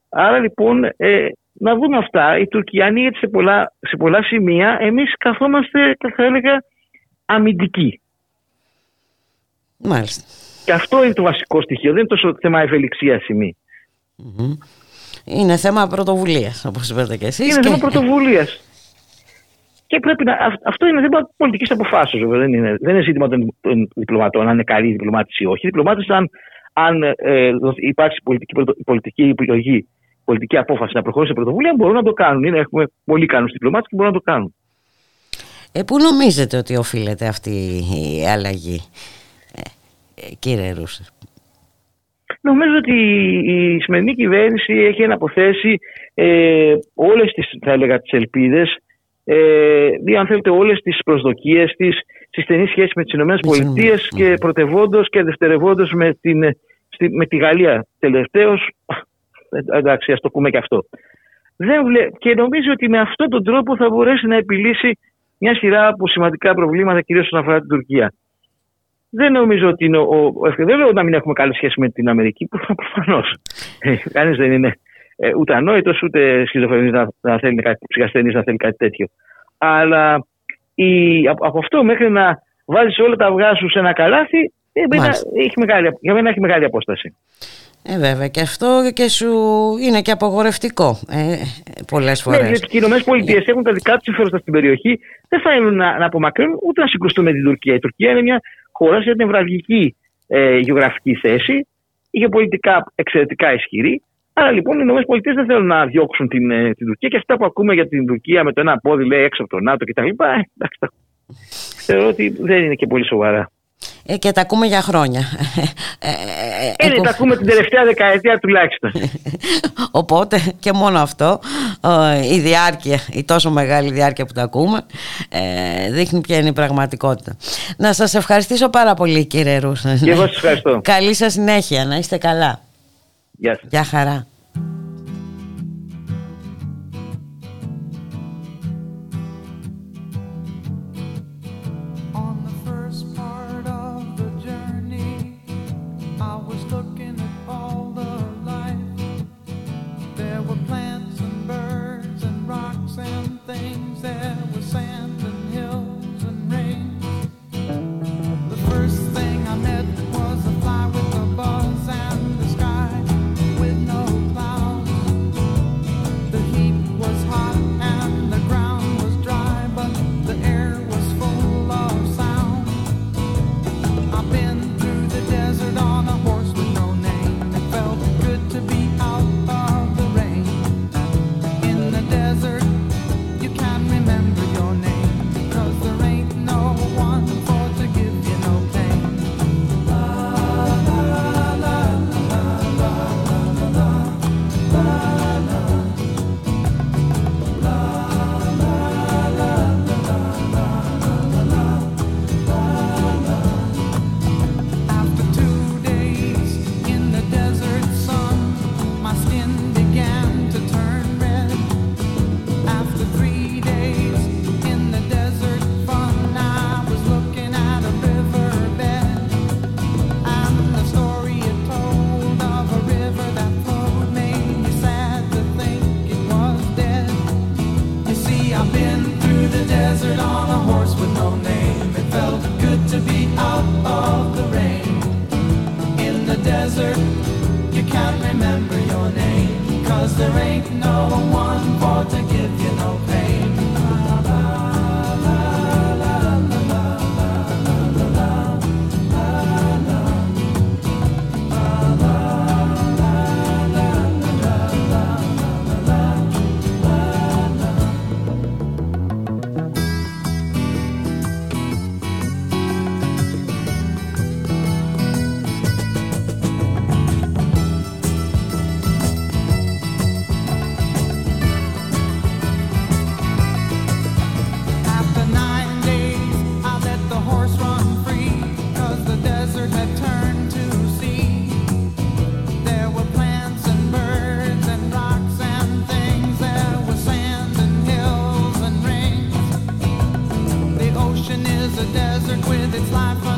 Άρα λοιπόν ε, να δούμε αυτά. Η Τουρκία ανοίγεται σε πολλά, σε πολλά σημεία. Εμείς καθόμαστε, θα έλεγα, αμυντικοί. Μάλιστα. Και αυτό είναι το βασικό στοιχείο. Δεν είναι τόσο θέμα ευελιξία σημεί. Είναι θέμα πρωτοβουλίας, όπως είπατε και εσείς. Είναι και... θέμα πρωτοβουλίας. Και πρέπει να, αυτό είναι θέμα πολιτικής αποφάσεως. Δεν είναι, δεν είναι ζήτημα των, των διπλωματών, αν είναι καλή διπλωμάτη ή όχι. Οι διπλωμάτες, αν, αν ε, υπάρξει πολιτική, πολιτική επιλογή, πολιτική απόφαση να προχωρήσει σε πρωτοβουλία, μπορούν να το κάνουν. Είναι, έχουμε πολύ καλού διπλωμάτες που μπορούν να το κάνουν. Ε, πού νομίζετε ότι οφείλεται αυτή η αλλαγή, ε, ε κύριε Ρούσερ. Νομίζω ότι η σημερινή κυβέρνηση έχει αναποθέσει ε, όλες τις, θα έλεγα, τις ελπίδες ε, ή αν θέλετε όλες τις προσδοκίες της στη στενή σχέση με τις ΗΠΑ και πρωτευόντως και δευτερευόντως με, την, με τη Γαλλία τελευταίως. Εντάξει, ας το πούμε και αυτό. Δεν βλέ... Και νομίζω ότι με αυτόν τον τρόπο θα μπορέσει να επιλύσει μια σειρά από σημαντικά προβλήματα, κυρίως όσον αφορά την Τουρκία. Δεν νομίζω ότι είναι ο, Δεν λέω να μην έχουμε καλή σχέση με την Αμερική, που προφανώς. Ε, Κανείς δεν είναι ε, ούτε ανόητος ούτε σχιζοφρενής να, να θέλει κάτι, ψυχασθενής να θέλει κάτι τέτοιο. Αλλά η, από αυτό μέχρι να βάζει όλα τα αυγά σου σε ένα καλάθι, ε, έχει μεγάλη, για μένα έχει μεγάλη απόσταση. Ε, βέβαια, και αυτό και σου είναι και απογορευτικό ε, πολλές φορές. Ναι, γιατί οι Ηνωμένες Πολιτείες έχουν τα δικά τους συμφέροντα στην περιοχή, δεν θέλουν να, να απομακρύνουν ούτε να συγκρουστούν με την Τουρκία. Η Τουρκία είναι μια χώρα σε νευραλγική ε, γεωγραφική θέση, είχε πολιτικά εξαιρετικά ισχυρή. Άρα λοιπόν οι ΗΠΑ δεν θέλουν να διώξουν την, ε, την Τουρκία και αυτά που ακούμε για την Τουρκία με το ένα πόδι λέει έξω από το ΝΑΤΟ κτλ. Ε, εντάξει, θεωρώ ότι δεν είναι και πολύ σοβαρά. Ε, και τα ακούμε για χρόνια. Ε, ε, ε, τα ακούμε την τελευταία δεκαετία τουλάχιστον. Οπότε και μόνο αυτό, η διάρκεια, η τόσο μεγάλη διάρκεια που τα ακούμε, ε, δείχνει ποια είναι η πραγματικότητα. Να σας ευχαριστήσω πάρα πολύ κύριε Ρούσα. Και εγώ σας ευχαριστώ. Καλή σας συνέχεια, να είστε καλά. Γεια σας. Γεια χαρά. A desert with its life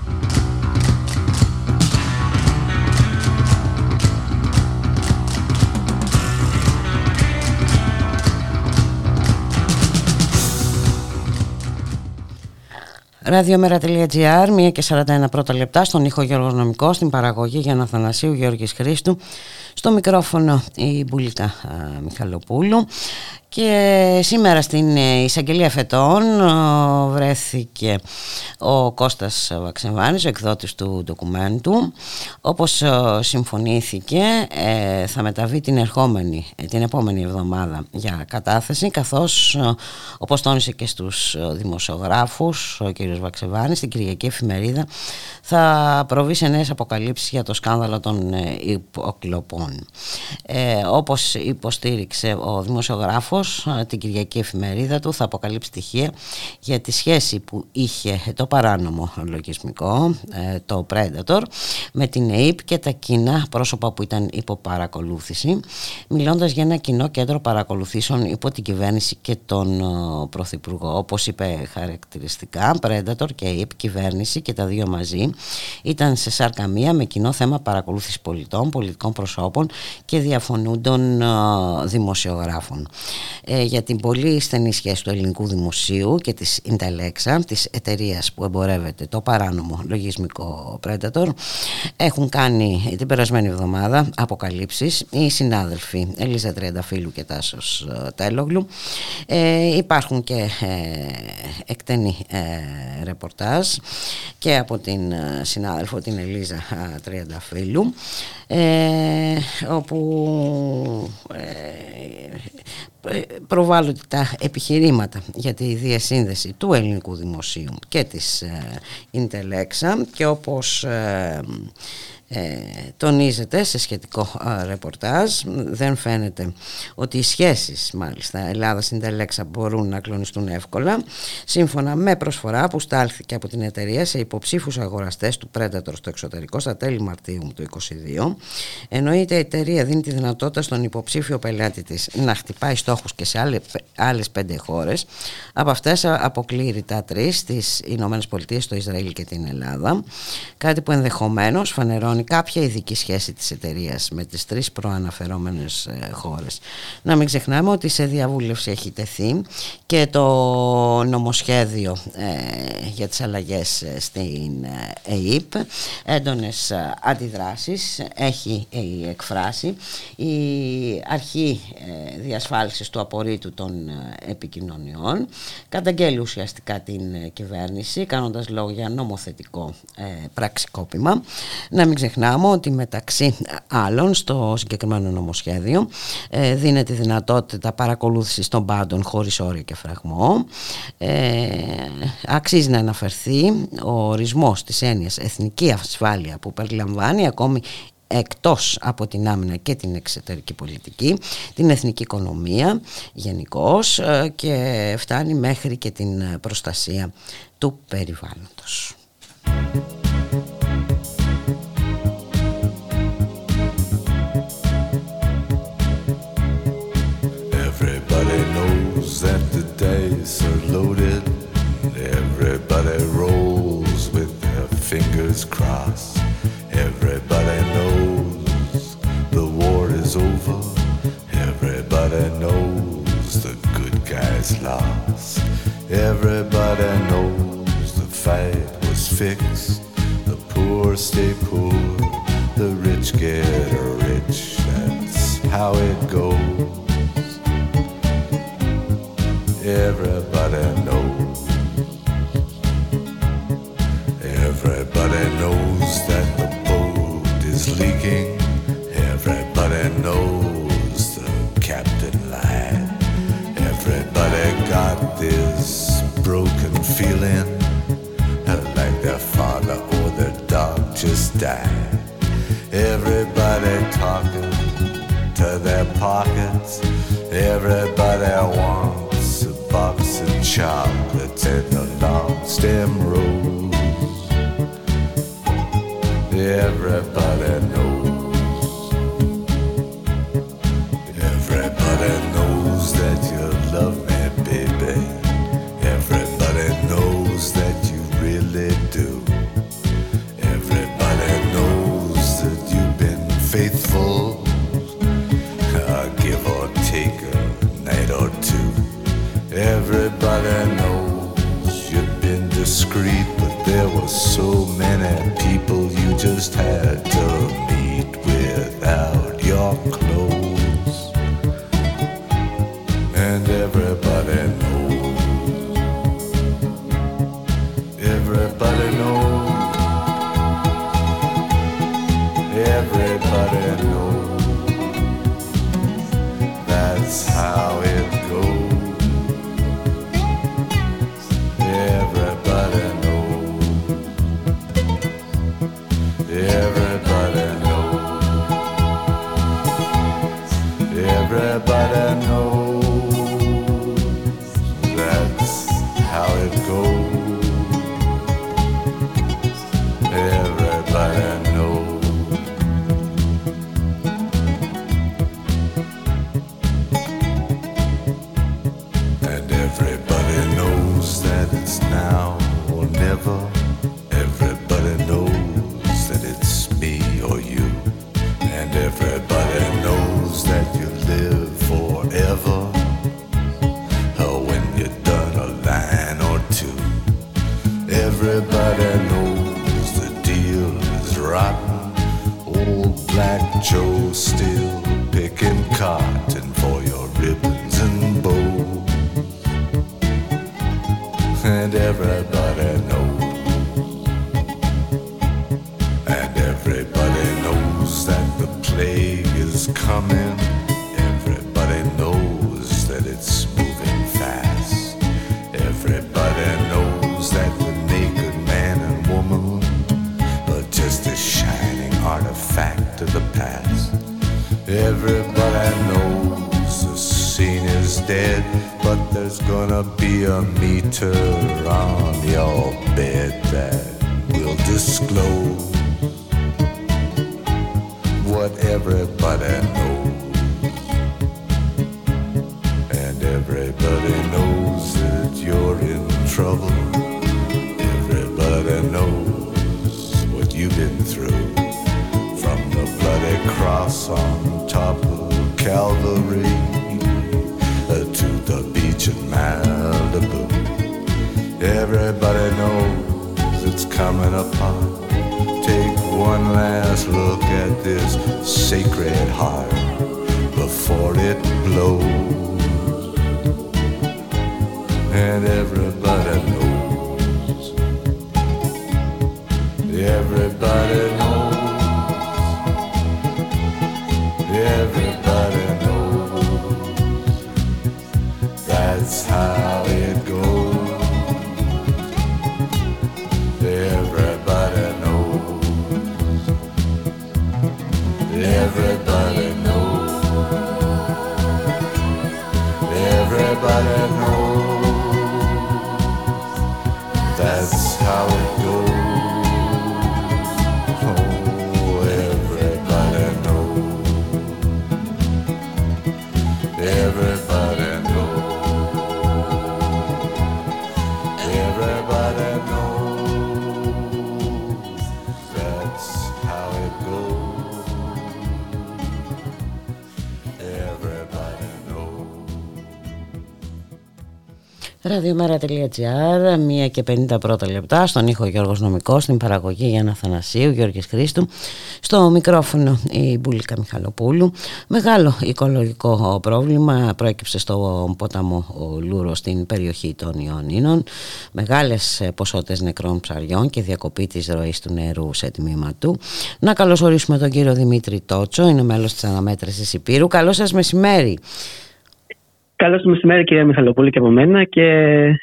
Ραδιομέρα.gr, 1 και 41 πρώτα λεπτά, στον ήχο Γιώργος Νομικό, στην παραγωγή για Αθανασίου Γιώργης Χρήστου, στο μικρόφωνο η Μπουλίκα α, Μιχαλοπούλου. Και σήμερα στην ε, εισαγγελία φετών ε, βρέθηκε ο Κώστας Βαξεβάνης, ο εκδότης του ντοκουμέντου. Όπως ε, συμφωνήθηκε θα μεταβεί την, ερχόμενη, την επόμενη εβδομάδα για κατάθεση καθώς όπως τόνισε και στους δημοσιογράφους ο κ. Βαξεβάνης στην Κυριακή Εφημερίδα θα προβεί σε νέες αποκαλύψεις για το σκάνδαλο των υποκλοπών. Ε, όπως υποστήριξε ο δημοσιογράφος την Κυριακή Εφημερίδα του θα αποκαλύψει στοιχεία για τη σχέση που είχε το παράνομο λογισμικό, το Predator, με την ΑΕΠ και τα κοινά πρόσωπα που ήταν υπό παρακολούθηση, μιλώντας για ένα κοινό κέντρο παρακολουθήσεων υπό την κυβέρνηση και τον Πρωθυπουργό. Όπως είπε χαρακτηριστικά, Predator και ΑΕΠ, κυβέρνηση και τα δύο μαζί ήταν σε σάρκα μία με κοινό θέμα παρακολούθησης πολιτών, πολιτικών προσώπων και διαφωνούντων δημοσιογράφων. Ε, για την πολύ στενή σχέση του ελληνικού δημοσίου και της Intelexa, της εταιρείας που εμπορεύεται το παράνομο λογισμικό Predator, έχουν κάνει την περασμένη εβδομάδα αποκαλύψεις οι συνάδελφοι Ελίζα Τριανταφύλου και Τάσος Τέλογλου. Ε, υπάρχουν και ε, εκτενή ε, ρεπορτάζ και από την συνάδελφο την Ελίζα Τριανταφύλου ε, όπου ε, προβάλλονται τα επιχειρήματα για τη διασύνδεση του ελληνικού δημοσίου και της Ιντελέξα και όπως ε, τονίζεται σε σχετικό ρεπορτάζ δεν φαίνεται ότι οι σχέσεις μάλιστα Ελλάδα-Συντελέξα μπορούν να κλονιστούν εύκολα σύμφωνα με προσφορά που στάλθηκε από την εταιρεία σε υποψήφους αγοραστές του Predator στο εξωτερικό στα τέλη Μαρτίου του 2022 εννοείται η εταιρεία δίνει τη δυνατότητα στον υποψήφιο πελάτη της να χτυπάει στόχους και σε άλλες πέντε χώρες. Από αυτές αποκλείει ρητά τρεις στις Ηνωμένες Πολιτείες, το Ισραήλ και την Ελλάδα. Κάτι που ενδεχομένως φανερώνει κάποια ειδική σχέση της εταιρείας με τις τρεις προαναφερόμενες ε, χώρες. Να μην ξεχνάμε ότι σε διαβούλευση έχει τεθεί και το νομοσχέδιο ε, για τις αλλαγές ε, στην ΕΕΠ. Έντονες αντιδράσεις έχει εκφράσει. Η αρχή διασφάλισης του απορρίτου των επικοινωνιών. Καταγγέλει ουσιαστικά την κυβέρνηση κάνοντας λόγο για νομοθετικό πραξικόπημα. Να μην ξεχνάμε ότι μεταξύ άλλων στο συγκεκριμένο νομοσχέδιο ε, δίνεται δυνατότητα παρακολούθησης των πάντων χωρίς όριο και φραγμό. Ε, αξίζει να αναφερθεί ο ορισμός της έννοιας εθνική ασφάλεια που περιλαμβάνει ακόμη εκτός από την άμυνα και την εξωτερική πολιτική, την εθνική οικονομία γενικώς ε, και φτάνει μέχρι και την προστασία του περιβάλλοντος. Everybody knows the good guys lost. Everybody knows the fight was fixed. The poor stay poor, the rich get rich. That's how it goes. Everybody knows. Everybody knows that the boat is leaking. Everybody knows broken feeling like their father or their dog just died. Everybody talking to their pockets. Everybody wants a box of chocolates and a long stem rose. Everybody To the beach in Malibu. Everybody knows it's coming apart. Take one last look at this sacred heart before it blows. And everybody knows. Everybody knows. Ραδιομέρα.gr, 1 και 50 πρώτα λεπτά, στον ήχο Γιώργος Νομικός, στην παραγωγή Γιάννα Θανασίου, Γιώργης Χρήστου, στο μικρόφωνο η Μπουλίκα Μιχαλοπούλου. Μεγάλο οικολογικό πρόβλημα προέκυψε στο ποταμό Λούρος στην περιοχή των Ιωνίνων. Μεγάλες ποσότητες νεκρών ψαριών και διακοπή της ροής του νερού σε τμήμα του. Να καλωσορίσουμε τον κύριο Δημήτρη Τότσο, είναι μέλος της αναμέτρησης Υπήρου. Καλό σας μεσημέρι. Καλό σας μεσημέρι, κυρία Μιχαλοπούλη, και από μένα. Και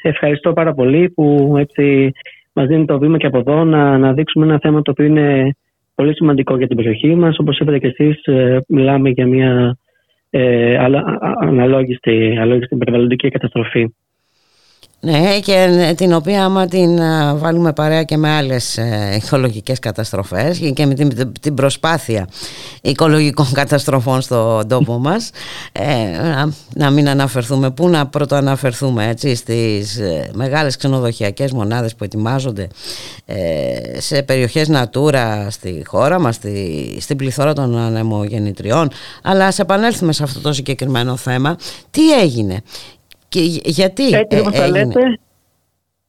ευχαριστώ πάρα πολύ που έτσι μας δίνει το βήμα και από εδώ να, να δείξουμε ένα θέμα το οποίο είναι πολύ σημαντικό για την περιοχή μας. Όπως είπατε και εσείς, μιλάμε για μια ε, αλα- α- αναλόγιστη, αλόγιστη περιβαλλοντική καταστροφή. Ναι, και την οποία άμα την α, βάλουμε παρέα και με άλλες ε, οικολογικές καταστροφές και με την, την προσπάθεια οικολογικών καταστροφών στον τόπο μας ε, να, να μην αναφερθούμε, πού να πρωτοαναφερθούμε έτσι, στις ε, μεγάλες ξενοδοχειακές μονάδες που ετοιμάζονται ε, σε περιοχές Natura στη χώρα μας, στη, στην πληθώρα των ανεμογεννητριών αλλά ας επανέλθουμε σε αυτό το συγκεκριμένο θέμα. Τι έγινε; Και γ- γιατί Έτσι ε, όπως τα έγινε; λέτε.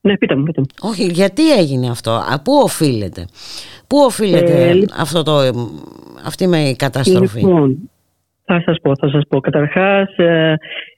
Ναι, πείτε μου, πείτε μου. Όχι, γιατί έγινε αυτό, Α, πού οφείλεται, πού οφείλεται Ε, λι- αυτό το, ε, αυτή με η καταστροφή; Λοιπόν, θα σας πω, θα σας πω. Καταρχάς, ε,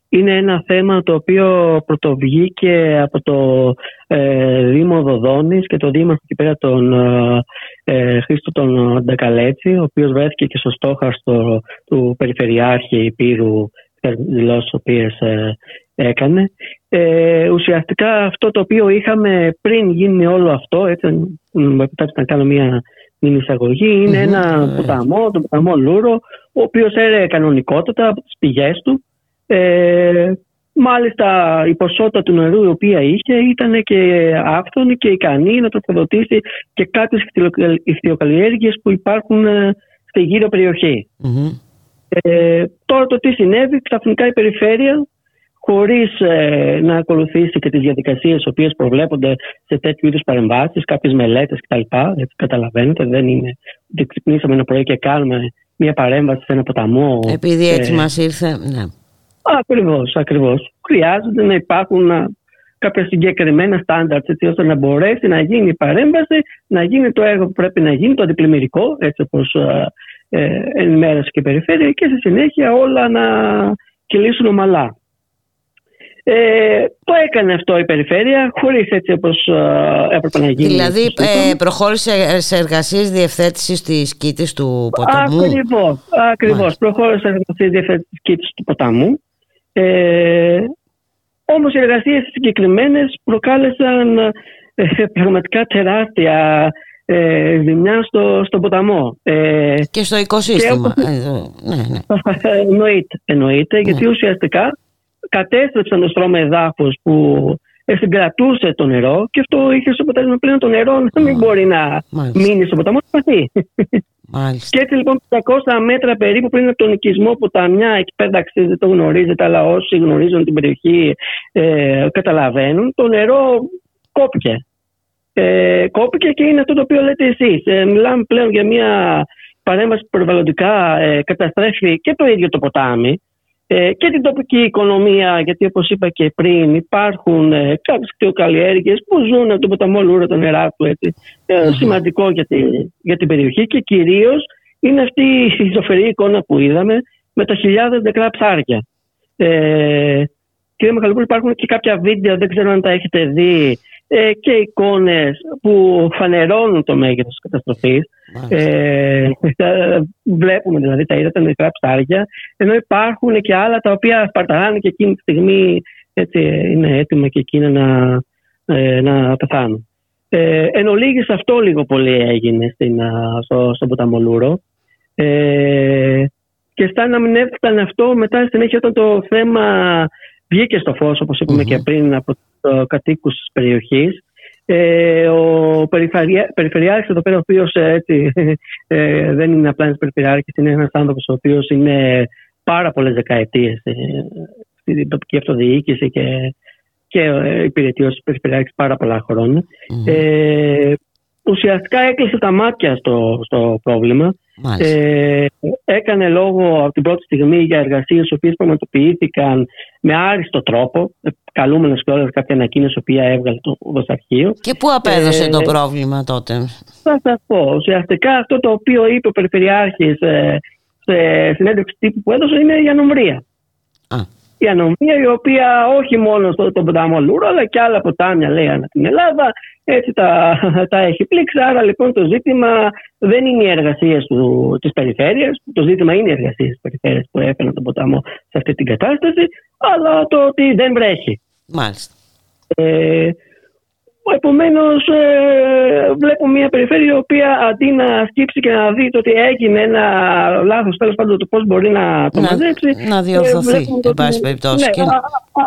είναι ένα θέμα το οποίο πρωτοβγήκε από το ε, Δήμο Δοδόνης και το Δήμαρχο εκεί πέρα τον ε, ε, Χρήστο τον Ντακαλέτσι, ο οποίος βρέθηκε και στο στόχαστο του Περιφερειάρχη Υπήρου δηλώσεις οποίες ε, έκανε. Ε, ουσιαστικά αυτό το οποίο είχαμε πριν γίνει όλο αυτό, έτσι, αν μου επιτρέψετε να κάνω μια μίνι εισαγωγή, είναι ένα ποταμό, τον ποταμό Λούρο, ο οποίος έρεε κανονικότατα από τις πηγές του. Ε, μάλιστα η ποσότητα του νερού η οποία είχε ήταν και άφθονη και ικανή να τροφοδοτήσει και κάποιες ιχθυοκαλλιέργειες που υπάρχουν ε, στη γύρω περιοχή. Ε, τώρα το τι συνέβη, ξαφνικά η περιφέρεια χωρίς ε, να ακολουθήσει και τις διαδικασίες οι οποίες προβλέπονται σε τέτοιου είδους παρεμβάσεις, κάποιες μελέτες κτλ. Έτσι καταλαβαίνετε, δεν είναι ότι ξυπνήσαμε ένα πρωί και κάνουμε μια παρέμβαση σε ένα ποταμό. Επειδή έτσι ε, μας ήρθε, ναι. Ακριβώς, ακριβώς. Χρειάζεται να υπάρχουν α, κάποια συγκεκριμένα στάνταρτς έτσι ώστε να μπορέσει να γίνει η παρέμβαση, να γίνει το έργο που πρέπει να γίνει, το αντιπλημμυρικό, έτσι όπως α, ε, ενημέρωσε και η περιφέρεια και στη συνέχεια όλα να κυλήσουν ομαλά. Ε, το έκανε αυτό η περιφέρεια χωρίς έτσι όπως ε, έπρεπε να γίνει. Δηλαδή ε, προχώρησε σε εργασίες διευθέτησης της κήτης του ποταμού; Ακριβώς, ακριβώς. προχώρησε σε εργασίες διευθέτησης της κήτης του ποταμού. Ε, όμως οι εργασίες συγκεκριμένες προκάλεσαν ε, πραγματικά τεράστια ε, ζημιά στο, στο ποταμό. Ε, και στο οικοσύστημα. Και, ναι, ναι. εννοείται, εννοείται ναι. γιατί ουσιαστικά κατέστρεψαν το στρώμα εδάφο που συγκρατούσε το νερό και αυτό είχε στο αποτέλεσμα πλέον το νερό να μην μπορεί να Μάλιστα. μείνει στο ποταμό, να Και έτσι λοιπόν 500 μέτρα περίπου πριν από τον οικισμό ποταμιά, εκεί πέρα δεν το γνωρίζετε, αλλά όσοι γνωρίζουν την περιοχή ε, καταλαβαίνουν, το νερό κόπηκε. Ε, κόπηκε και είναι αυτό το οποίο λέτε εσείς. Ε, μιλάμε πλέον για μια παρέμβαση που περιβαλλοντικά ε, καταστρέφει και το ίδιο το ποτάμι ε, και την τοπική οικονομία, γιατί όπως είπα και πριν υπάρχουν ε, κάποιες κτιοκαλλιέργειες που ζουν από το ποταμό Λούρα, το νερά του, έτσι, ε, σημαντικό για, τη, για την περιοχή και κυρίως είναι αυτή η ζωφερή εικόνα που είδαμε με τα χιλιάδες νεκρά ψάρια. Ε, κύριε Μαχαλούπολη, υπάρχουν και κάποια βίντεο, δεν ξέρω αν τα έχετε δει, ε, και εικόνες που φανερώνουν το μέγεθος της καταστροφής. Ε, βλέπουμε δηλαδή τα είδα τα μικρά ψάρια, ενώ υπάρχουν και άλλα τα οποία σπαρταράνε και εκείνη τη στιγμή έτσι, είναι έτοιμα και εκείνα να, ε, να πεθάνουν. Ε, εν ολίγης αυτό λίγο πολύ έγινε στην, στο, στο ποταμολούρο. Ε, και σαν να μην έφτανε αυτό μετά στην συνέχεια όταν το θέμα βγήκε στο φως όπως και πριν από το κατοίκους της περιοχής. Ε, ο περιφερειά, Περιφερειάρχης εδώ πέρα ο οποίος ε, έτσι, ε, δεν είναι απλά ένας Περιφερειάρχης είναι ένας άνθρωπος ο οποίος είναι πάρα πολλές δεκαετίες ε, στην τοπική αυτοδιοίκηση και, και ε, υπηρετεί ως Περιφερειάρχης πάρα πολλά χρόνια. Ε, ουσιαστικά έκλεισε τα μάτια στο, στο πρόβλημα ε, έκανε λόγο από την πρώτη στιγμή για εργασίες οι οποίες πραγματοποιήθηκαν με άριστο τρόπο, καλούμενο και όλα κάποια ανακοίνωση που έβγαλε το Δασαρχείο. Και πού απέδωσε ε, το πρόβλημα τότε; Θα σας πω. Ουσιαστικά αυτό το οποίο είπε ο Περιφερειάρχης ε, σε συνέντευξη τύπου που έδωσε είναι η ανομβρία. Η ανομβρία η οποία όχι μόνο στον το ποταμό Λούρο αλλά και άλλα ποτάμια λέει ανά την Ελλάδα έτσι τα, τα έχει πλήξει. Άρα λοιπόν το ζήτημα δεν είναι οι εργασίες της περιφέρειας, το ζήτημα είναι οι εργασίες της περιφέρειας που έφεραν τον ποταμό σε αυτή την κατάσταση, αλλά το ότι δεν βρέχει. Μάλιστα. Ε, Επομένως, ε, βλέπω μια περιφέρεια η οποία αντί να σκύψει και να δει το ότι έγινε ένα λάθος, τέλος πάντων το πώς μπορεί να το να, μαζέψει. Να διορθωθεί, ε, εν πάση περιπτώσει. Ναι, και...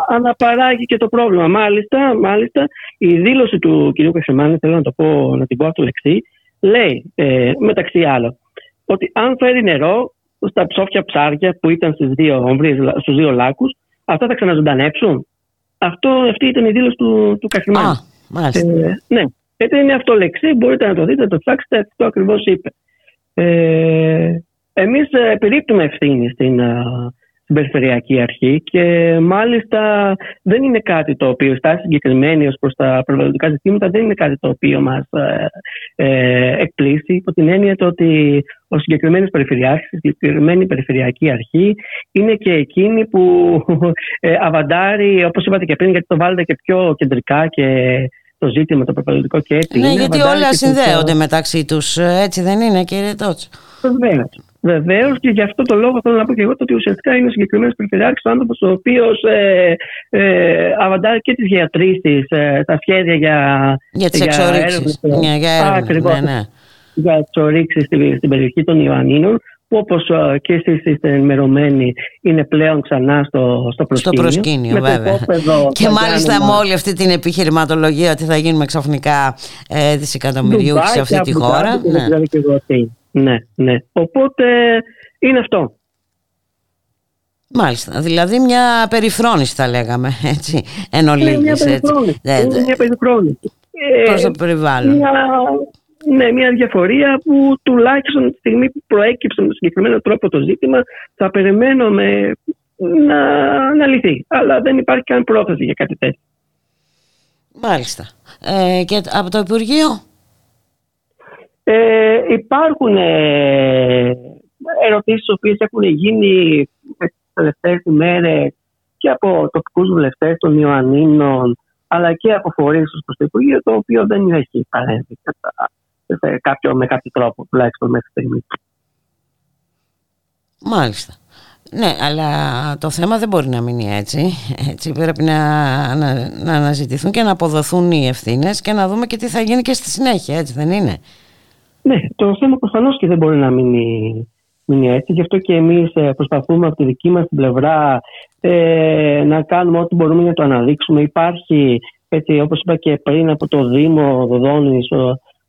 αναπαράγει και το πρόβλημα. Μάλιστα, μάλιστα η δήλωση του κ. Κασεμάνη, θέλω να, το πω, να την πω αυτό λεξί, λέει ε, μεταξύ άλλων ότι αν φέρει νερό στα ψόφια ψάρια που ήταν στους δύο, ομβρίες, στους δύο λάκους, αυτά θα ξαναζωντανέψουν. Αυτό, αυτή ήταν η δήλωση του, του Κασιμάνη. Ε, ναι, έτσι είναι αυτό λεξί, μπορείτε να το δείτε, να το ψάξετε, αυτό ακριβώς είπε. Ε, εμείς ε, επιρρύπτουμε ευθύνη στην, στην Περιφερειακή Αρχή και μάλιστα δεν είναι κάτι το οποίο στάσει συγκεκριμένη ως προς τα περιβαλλοντικά ζητήματα δεν είναι κάτι το οποίο μας ε, ε, εκπλήσει υπό την έννοια το ότι ο συγκεκριμένος περιφερειάρχης, η συγκεκριμένη περιφερειακή αρχή είναι και εκείνη που ε, αβαντάρει όπως είπατε και πριν γιατί το βάλετε και πιο κεντρικά και το ζήτημα το περιβαλλοντικό και έτσι. Ναι, γιατί όλα συνδέονται μεταξύ τους, έτσι δεν είναι κύριε Τότσο. Βεβαίω. Βεβαίως και γι' αυτό το λόγο θέλω να πω και εγώ ότι ουσιαστικά είναι ο συγκεκριμένος περιφερειάρχη ο άνθρωπος ο οποίος ε, ε, αβαντάρει και τις γεατρήσει, ε, τα σχέδια για, για τις εξορίξεις. Ναι, για Ακριβώς. Ναι, ναι. Για εξορίξεις στην, στην περιοχή των Ιωαννίνων που όπως ε, και εσείς είστε ενημερωμένοι είναι πλέον ξανά στο, στο προσκήνιο. Στο προσκήνιο βέβαια. Και μάλιστα με όλη αυτή την επιχειρηματολογία ότι θα γίνουμε ξαφνικά ε, δισεκατομμυριούχοι σε αυτή τη χώρα. Ναι. Ναι, ναι. Οπότε είναι αυτό. Μάλιστα, δηλαδή μια περιφρόνηση θα λέγαμε, έτσι, εν Είναι μια περιφρόνηση, έτσι. Είναι μια περιφρόνηση. Προς το περιβάλλον. Μια, ναι, μια διαφορία που τουλάχιστον τη στιγμή που προέκυψε με συγκεκριμένο τρόπο το ζήτημα θα περιμένουμε να, να λυθεί. Αλλά δεν υπάρχει καν πρόθεση για κάτι τέτοιο. Μάλιστα. Ε, και από το Υπουργείο; Ε, υπάρχουν ε, ερωτήσεις οι οποίες έχουν γίνει τις τελευταίες ημέρες και από τοπικούς βουλευτές των Ιωαννίνων αλλά και από φορείς προς το Υπουργείο το οποίο δεν έχει παρέμβει κατά, σε κάποιο, με κάποιο τρόπο τουλάχιστον μέχρι στιγμή. Μάλιστα. Ναι, αλλά το θέμα δεν μπορεί να μείνει έτσι. έτσι πρέπει να, να, να αναζητηθούν και να αποδοθούν οι ευθύνες και να δούμε και τι θα γίνει και στη συνέχεια, έτσι δεν είναι. Ναι, το θέμα προφανώς και δεν μπορεί να μείνει, μείνει έτσι. Γι' αυτό και εμείς προσπαθούμε από τη δική μας την πλευρά ε, να κάνουμε ό,τι μπορούμε να το αναδείξουμε. Υπάρχει, έτσι, όπως είπα και πριν από το Δήμο Δοδόνης,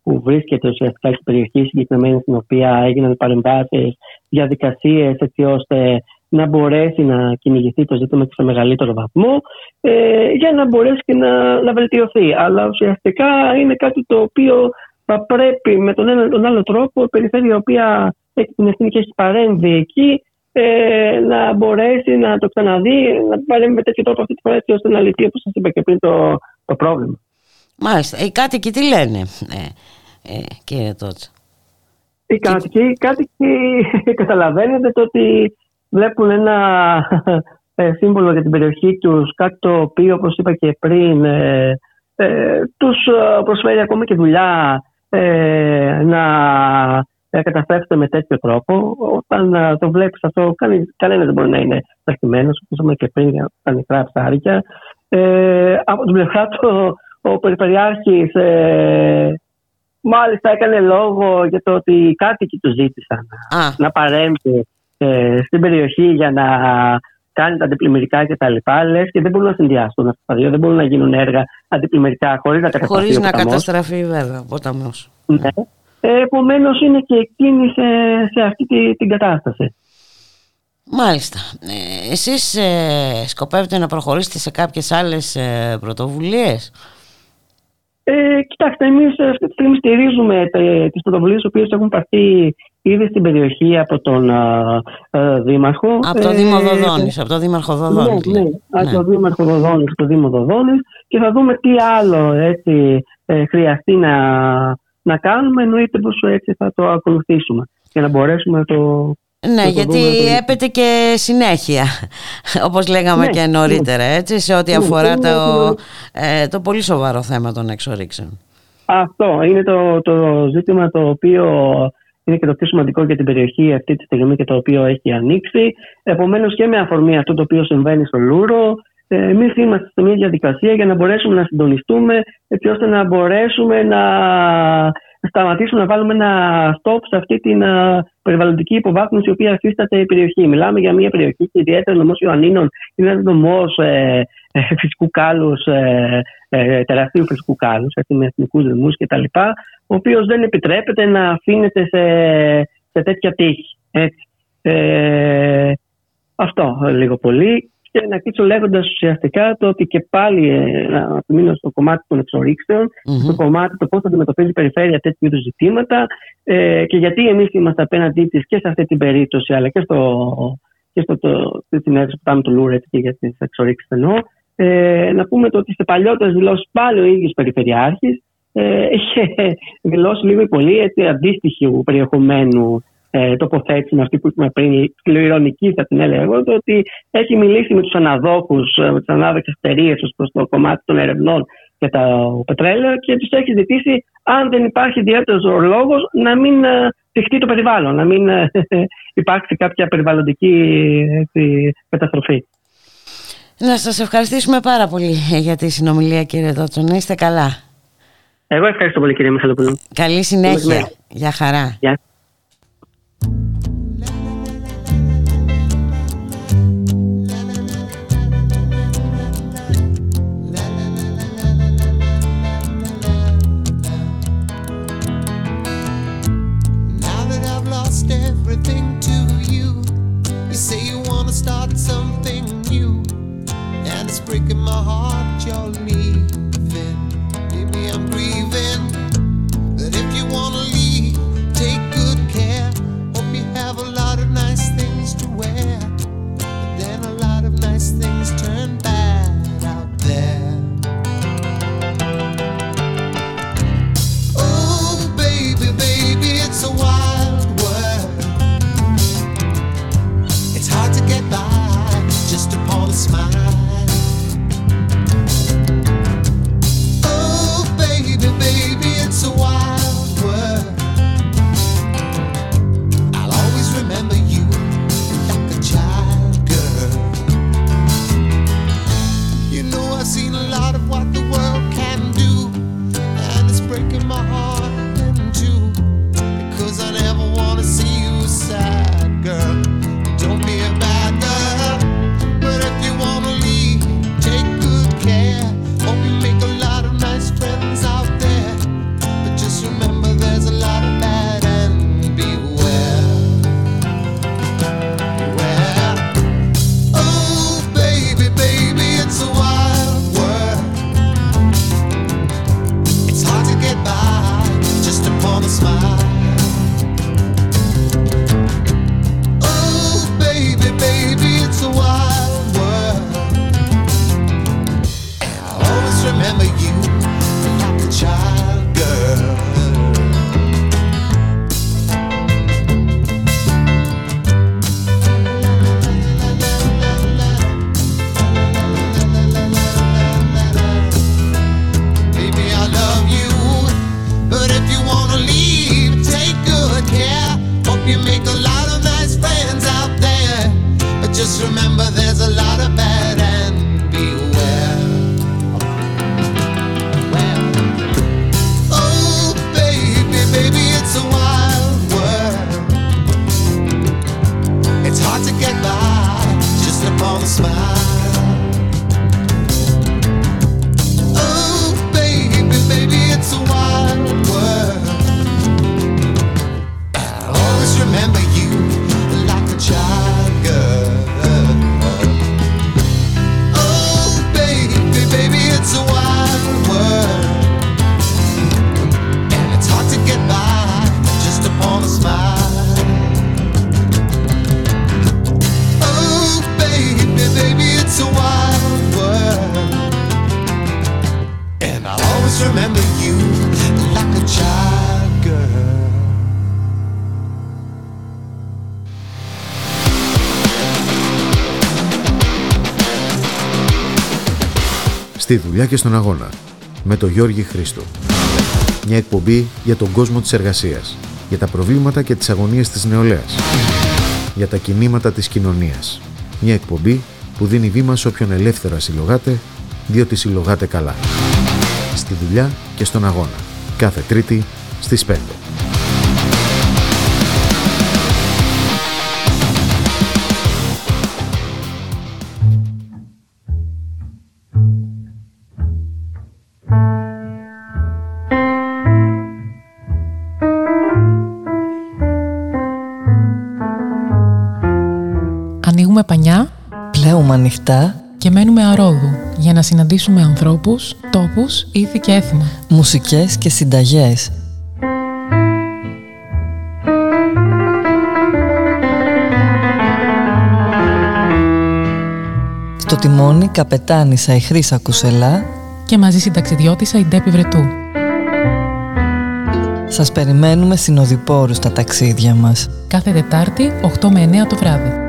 που βρίσκεται ουσιαστικά στην περιοχή συγκεκριμένη στην οποία έγιναν παρεμβάσεις, διαδικασίες έτσι ώστε να μπορέσει να κυνηγηθεί το ζήτημα και σε μεγαλύτερο βαθμό ε, για να μπορέσει και να, να βελτιωθεί. Αλλά ουσιαστικά είναι κάτι το οποίο θα πρέπει με τον ένα τον άλλο τρόπο η περιφέρεια η οποία έχει την ευθύνη και έχει παρέμβει εκεί ε, να μπορέσει να το ξαναδεί, να παρέμβει με τέτοιο τρόπο αυτή τη φορά έτσι ώστε να λυθεί όπως σας είπα και πριν το, το πρόβλημα. Μάλιστα. Οι κάτοικοι τι λένε, ε, ε, κύριε Τότσα. Οι κάτοικοι, οι κάτοικοι καταλαβαίνετε το ότι βλέπουν ένα ε, σύμβολο για την περιοχή τους, κάτι το οποίο όπως είπα και πριν ε, ε, τους προσφέρει ακόμα και δουλειά ε, να ε, καταστρέφεται με τέτοιο τρόπο. Όταν το βλέπεις αυτό, κανένας δεν μπορεί να είναι σταχυμένος, όπως είπαμε και πριν για τα μικρά ψάρια. Ε, από την πλευρά του, ο Περιφερειάρχης ε, μάλιστα έκανε λόγο για το ότι οι κάτοικοι του ζήτησαν να παρέμβει ε, στην περιοχή για να κάνει τα αντιπλημμυρικά κτλ. Λες και δεν μπορούν να συνδυάσουν αυτά τα δύο. Δεν μπορούν να γίνουν έργα αντιπλημμυρικά χωρίς να καταστραφεί. Χωρίς να καταστραφεί, βέβαια, ο ποταμός. Ναι. Ε, Επομένως, είναι και εκείνη σε, σε αυτή τη, την κατάσταση. Μάλιστα. Ε, εσείς ε, σκοπεύετε να προχωρήσετε σε κάποιες άλλες ε, πρωτοβουλίες; Ε, κοιτάξτε, εμείς αυτή τη στιγμή στηρίζουμε τις πρωτοβουλίες οι οποίες έχουν πάρθει ήδη στην περιοχή από τον α, α, Δήμαρχο. Από το Δήμο Δοδόνη, από το Δήμαρχο Δοδόνη. Ναι, ναι, από το Δήμαρχο Δοδόνη, το Δήμο Δοδόνη και θα δούμε τι άλλο έτσι, ε, χρειαστεί να, να κάνουμε. Εννοείται πως έτσι θα το ακολουθήσουμε για να μπορέσουμε να το ναι, γιατί το... έπεται και συνέχεια, όπως λέγαμε ναι, και νωρίτερα, ναι. έτσι, σε ό,τι ναι, αφορά το, ε, το πολύ σοβαρό θέμα των εξορίξεων. Αυτό είναι το, το ζήτημα το οποίο είναι και το πιο σημαντικό για την περιοχή αυτή τη στιγμή και το οποίο έχει ανοίξει. Επομένως και με αφορμή αυτό το οποίο συμβαίνει στο Λούρο, ε, εμείς είμαστε σε μια διαδικασία για να μπορέσουμε να συντονιστούμε έτσι ώστε να μπορέσουμε να σταματήσουμε να βάλουμε ένα stop σε αυτή την ε, περιβαλλοντική υποβάθμιση η οποία υφίσταται η περιοχή. Μιλάμε για μια περιοχή και ιδιαίτερα ο νομός Ιωαννίνων είναι ένας νομός ε, ε, φυσικού κάλους, ε, ε, τεραστίου φυσικού κάλους, με εθνικούς δρυμού κτλ. Ο οποίος δεν επιτρέπεται να αφήνεται σε, σε τέτοια τύχη. Ε, αυτό λίγο πολύ. Και να κλείσω λέγοντας ουσιαστικά το ότι και πάλι ε, να μείνω στο κομμάτι των εξορίξεων, mm-hmm. στο κομμάτι το πώς θα αντιμετωπίζει η περιφέρεια τέτοιου είδους ζητήματα ε, και γιατί εμείς είμαστε απέναντί της και σε αυτή την περίπτωση, αλλά και στο, και στο το, στη συνέντευξη που κάνουμε το Λούρετ και για τις εξορίξεις εννοώ. Ε, να πούμε το ότι σε παλιότερες δηλώσεις πάλι ο ίδιος Περιφερειάρχης ε, είχε δηλώσει λίγο ή πολύ έτσι, αντίστοιχου περιεχομένου ε, τοποθέτησης με αυτή που είπαμε πριν, σκληρονική θα την έλεγα εγώ, το ότι έχει μιλήσει με τους αναδόχους, ε, με τις ανάδοχες εταιρείες ως προς το κομμάτι των ερευνών για το πετρέλαιο και τους έχει ζητήσει, αν δεν υπάρχει ιδιαίτερος λόγος, να μην θυχτεί το περιβάλλον, να μην ε, υπάρξει κάποια περιβαλλοντική έτσι, καταστροφή. Να σας ευχαριστήσουμε πάρα πολύ για τη συνομιλία κύριε Δότσο. Να είστε καλά. Εγώ ευχαριστώ πολύ κύριε Μιχαλοπούλου. Καλή συνέχεια. Γεια χαρά. Γεια. στη δουλειά και στον αγώνα με τον Γιώργη Χρήστο. Μια εκπομπή για τον κόσμο της εργασίας, για τα προβλήματα και τις αγωνίες της νεολαίας, για τα κινήματα της κοινωνίας. Μια εκπομπή που δίνει βήμα σε όποιον ελεύθερα συλλογάται, διότι συλλογάται καλά. Στη δουλειά και στον αγώνα. Κάθε Τρίτη στις 5. και μένουμε αρόδου για να συναντήσουμε ανθρώπους, τόπους, ήθη και έθιμα. Μουσικές και συνταγές. Στο τιμόνι καπετάνισα η Χρύσα Κουσελά και μαζί συνταξιδιώτησα η Ντέπη Βρετού. Σας περιμένουμε συνοδοιπόρους στα ταξίδια μας. Κάθε Τετάρτη, 8 με 9 το βράδυ.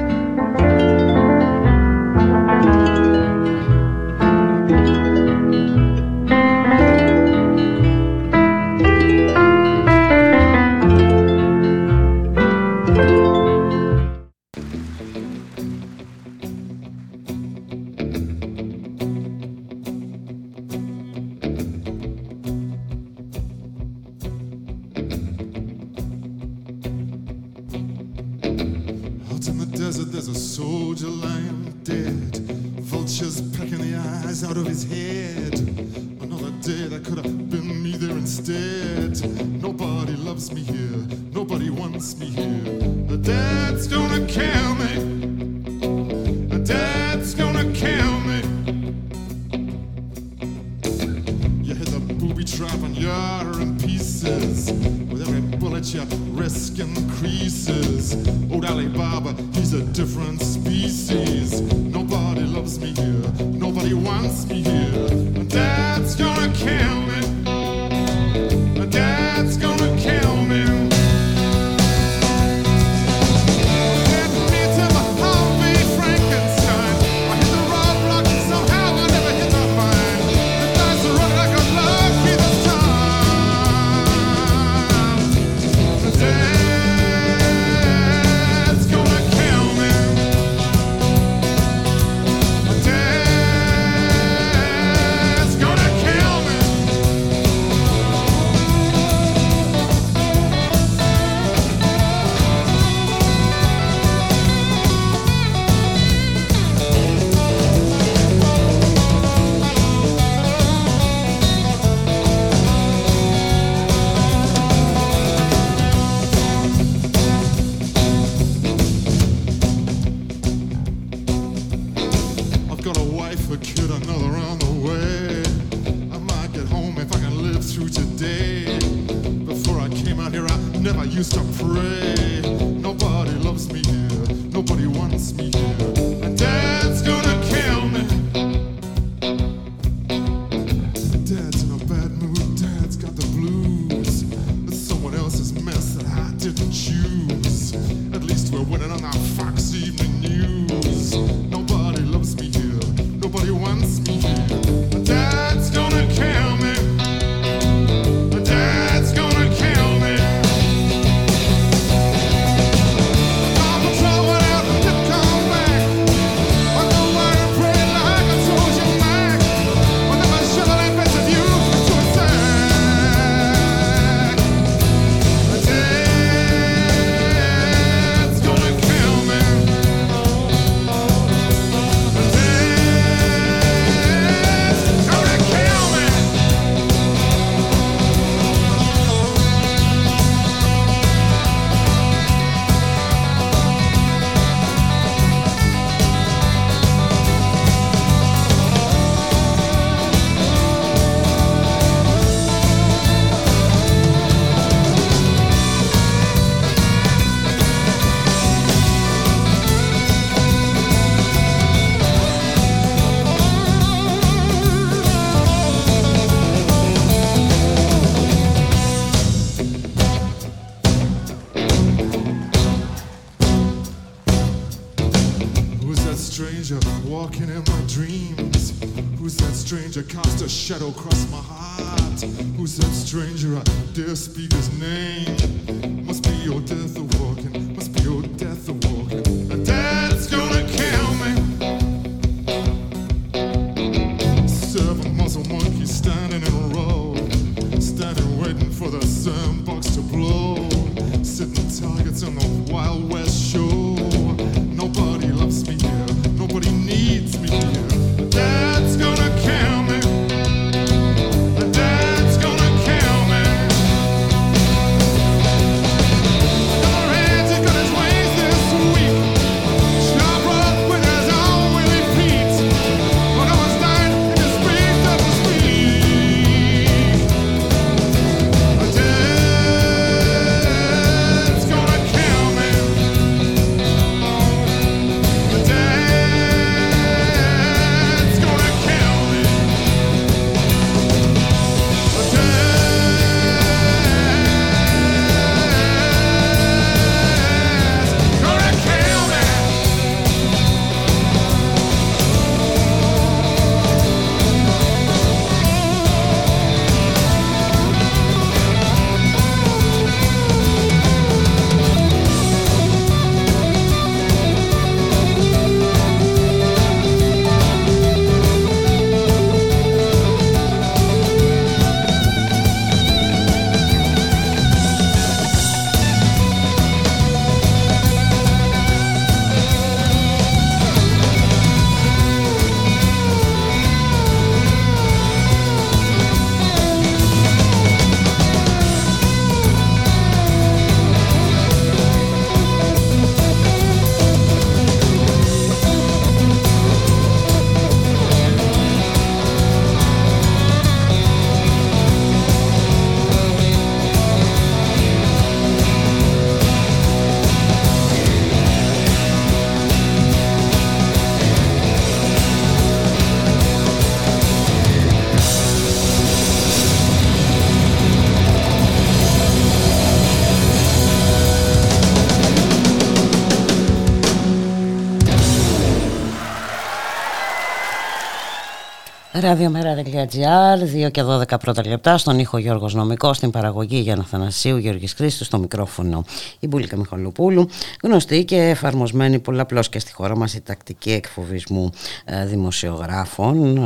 Ραδιομέρα.gr, 2 και 12 πρώτα λεπτά, στον ήχο Γιώργος Νομικός, στην παραγωγή Γιάννα Θανασίου, Γιώργης Χρήστος, στο μικρόφωνο η Μπουλίκα Μιχαλοπούλου, γνωστή και εφαρμοσμένη πολλαπλώς και στη χώρα μας η τακτική εκφοβισμού ε, δημοσιογράφων, ε,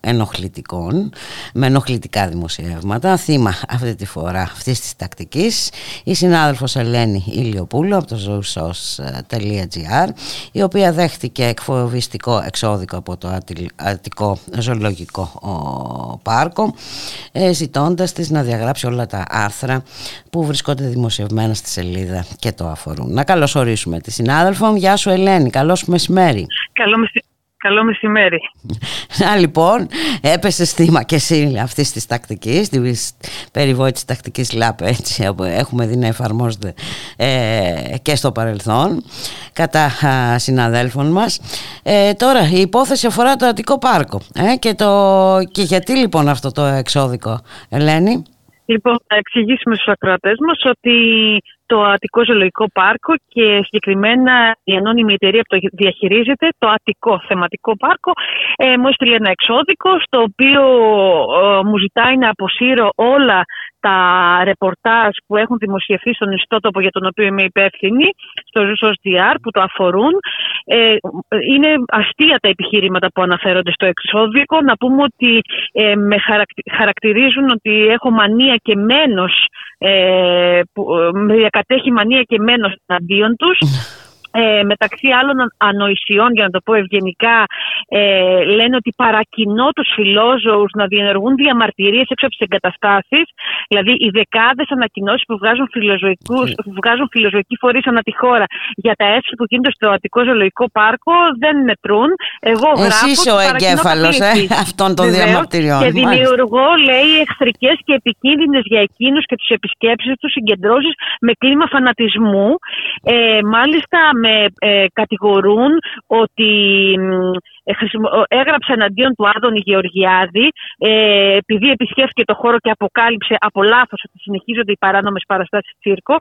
ενοχλητικών, με ενοχλητικά δημοσιεύματα. Θύμα αυτή τη φορά αυτής της τακτικής, η συνάδελφος Ελένη Ηλιοπούλου από το zoosos.gr, η οποία δέχτηκε εκφοβιστικό εξώδικο από το Αττικό ζωολογικό πάρκο ε, ζητώντας της να διαγράψει όλα τα άρθρα που βρισκόνται δημοσιευμένα στη σελίδα και το αφορούν. Να καλωσορίσουμε τη συνάδελφο. Γεια σου Ελένη, καλώς μεσημέρι. Καλό μεσημέρι. Καλό μεσημέρι. Να λοιπόν, έπεσε θύμα και εσύ αυτής της τακτικής, της περιβόητης τακτικής ΛΑΠ, έτσι όπου έχουμε δει να εφαρμόζεται ε, και στο παρελθόν κατά α, συναδέλφων μας. Ε, τώρα, η υπόθεση αφορά το Αττικό Πάρκο. Ε, και, το, και γιατί λοιπόν αυτό το εξώδικο, Ελένη; Λοιπόν, θα εξηγήσουμε στους ακροατές μας ότι το Αττικό Ζωολογικό Πάρκο και συγκεκριμένα η ανώνυμη εταιρεία που το διαχειρίζεται, το Αττικό Θεματικό Πάρκο, ε, μου έστειλε ένα εξώδικο στο οποίο ε, μου ζητάει να αποσύρω όλα τα ρεπορτάζ που έχουν δημοσιευθεί στον ιστότοπο για τον οποίο είμαι υπεύθυνη, στο ZOS.gr που το αφορούν. Ε, είναι αστεία τα επιχείρηματα που αναφέρονται στο εξώδικο. Να πούμε ότι ε, με χαρακτηρίζουν ότι έχω μανία και μένος, ε, που, με διακατέχει μανία και μένος εναντίον τους. Ε, μεταξύ άλλων ανοησιών, για να το πω ευγενικά, ε, λένε ότι παρακινώ τους φιλόζωους να διενεργούν διαμαρτυρίες έξω από τις εγκαταστάσεις. Δηλαδή, οι δεκάδες ανακοινώσεις που βγάζουν, που βγάζουν φιλοζωικοί φορείς ανά τη χώρα για τα έσοδα που γίνονται στο Αττικό Ζωολογικό Πάρκο δεν μετρούν. Εγώ γράφω. Εσύ ο εγκέφαλος ε, αυτών των Βεβαίως, διαμαρτυριών. Και δημιουργώ, λέει, εχθρικές και επικίνδυνες για εκείνους και του επισκέψεις τους συγκεντρώσεις με κλίμα φανατισμού. Ε, μάλιστα, με ε, κατηγορούν ότι ε, χρησιμο- έγραψε εναντίον του Άδωνη Γεωργιάδη ε, επειδή επισκέφθηκε το χώρο και αποκάλυψε από λάθος ότι συνεχίζονται οι παράνομες παραστάσεις τσίρκο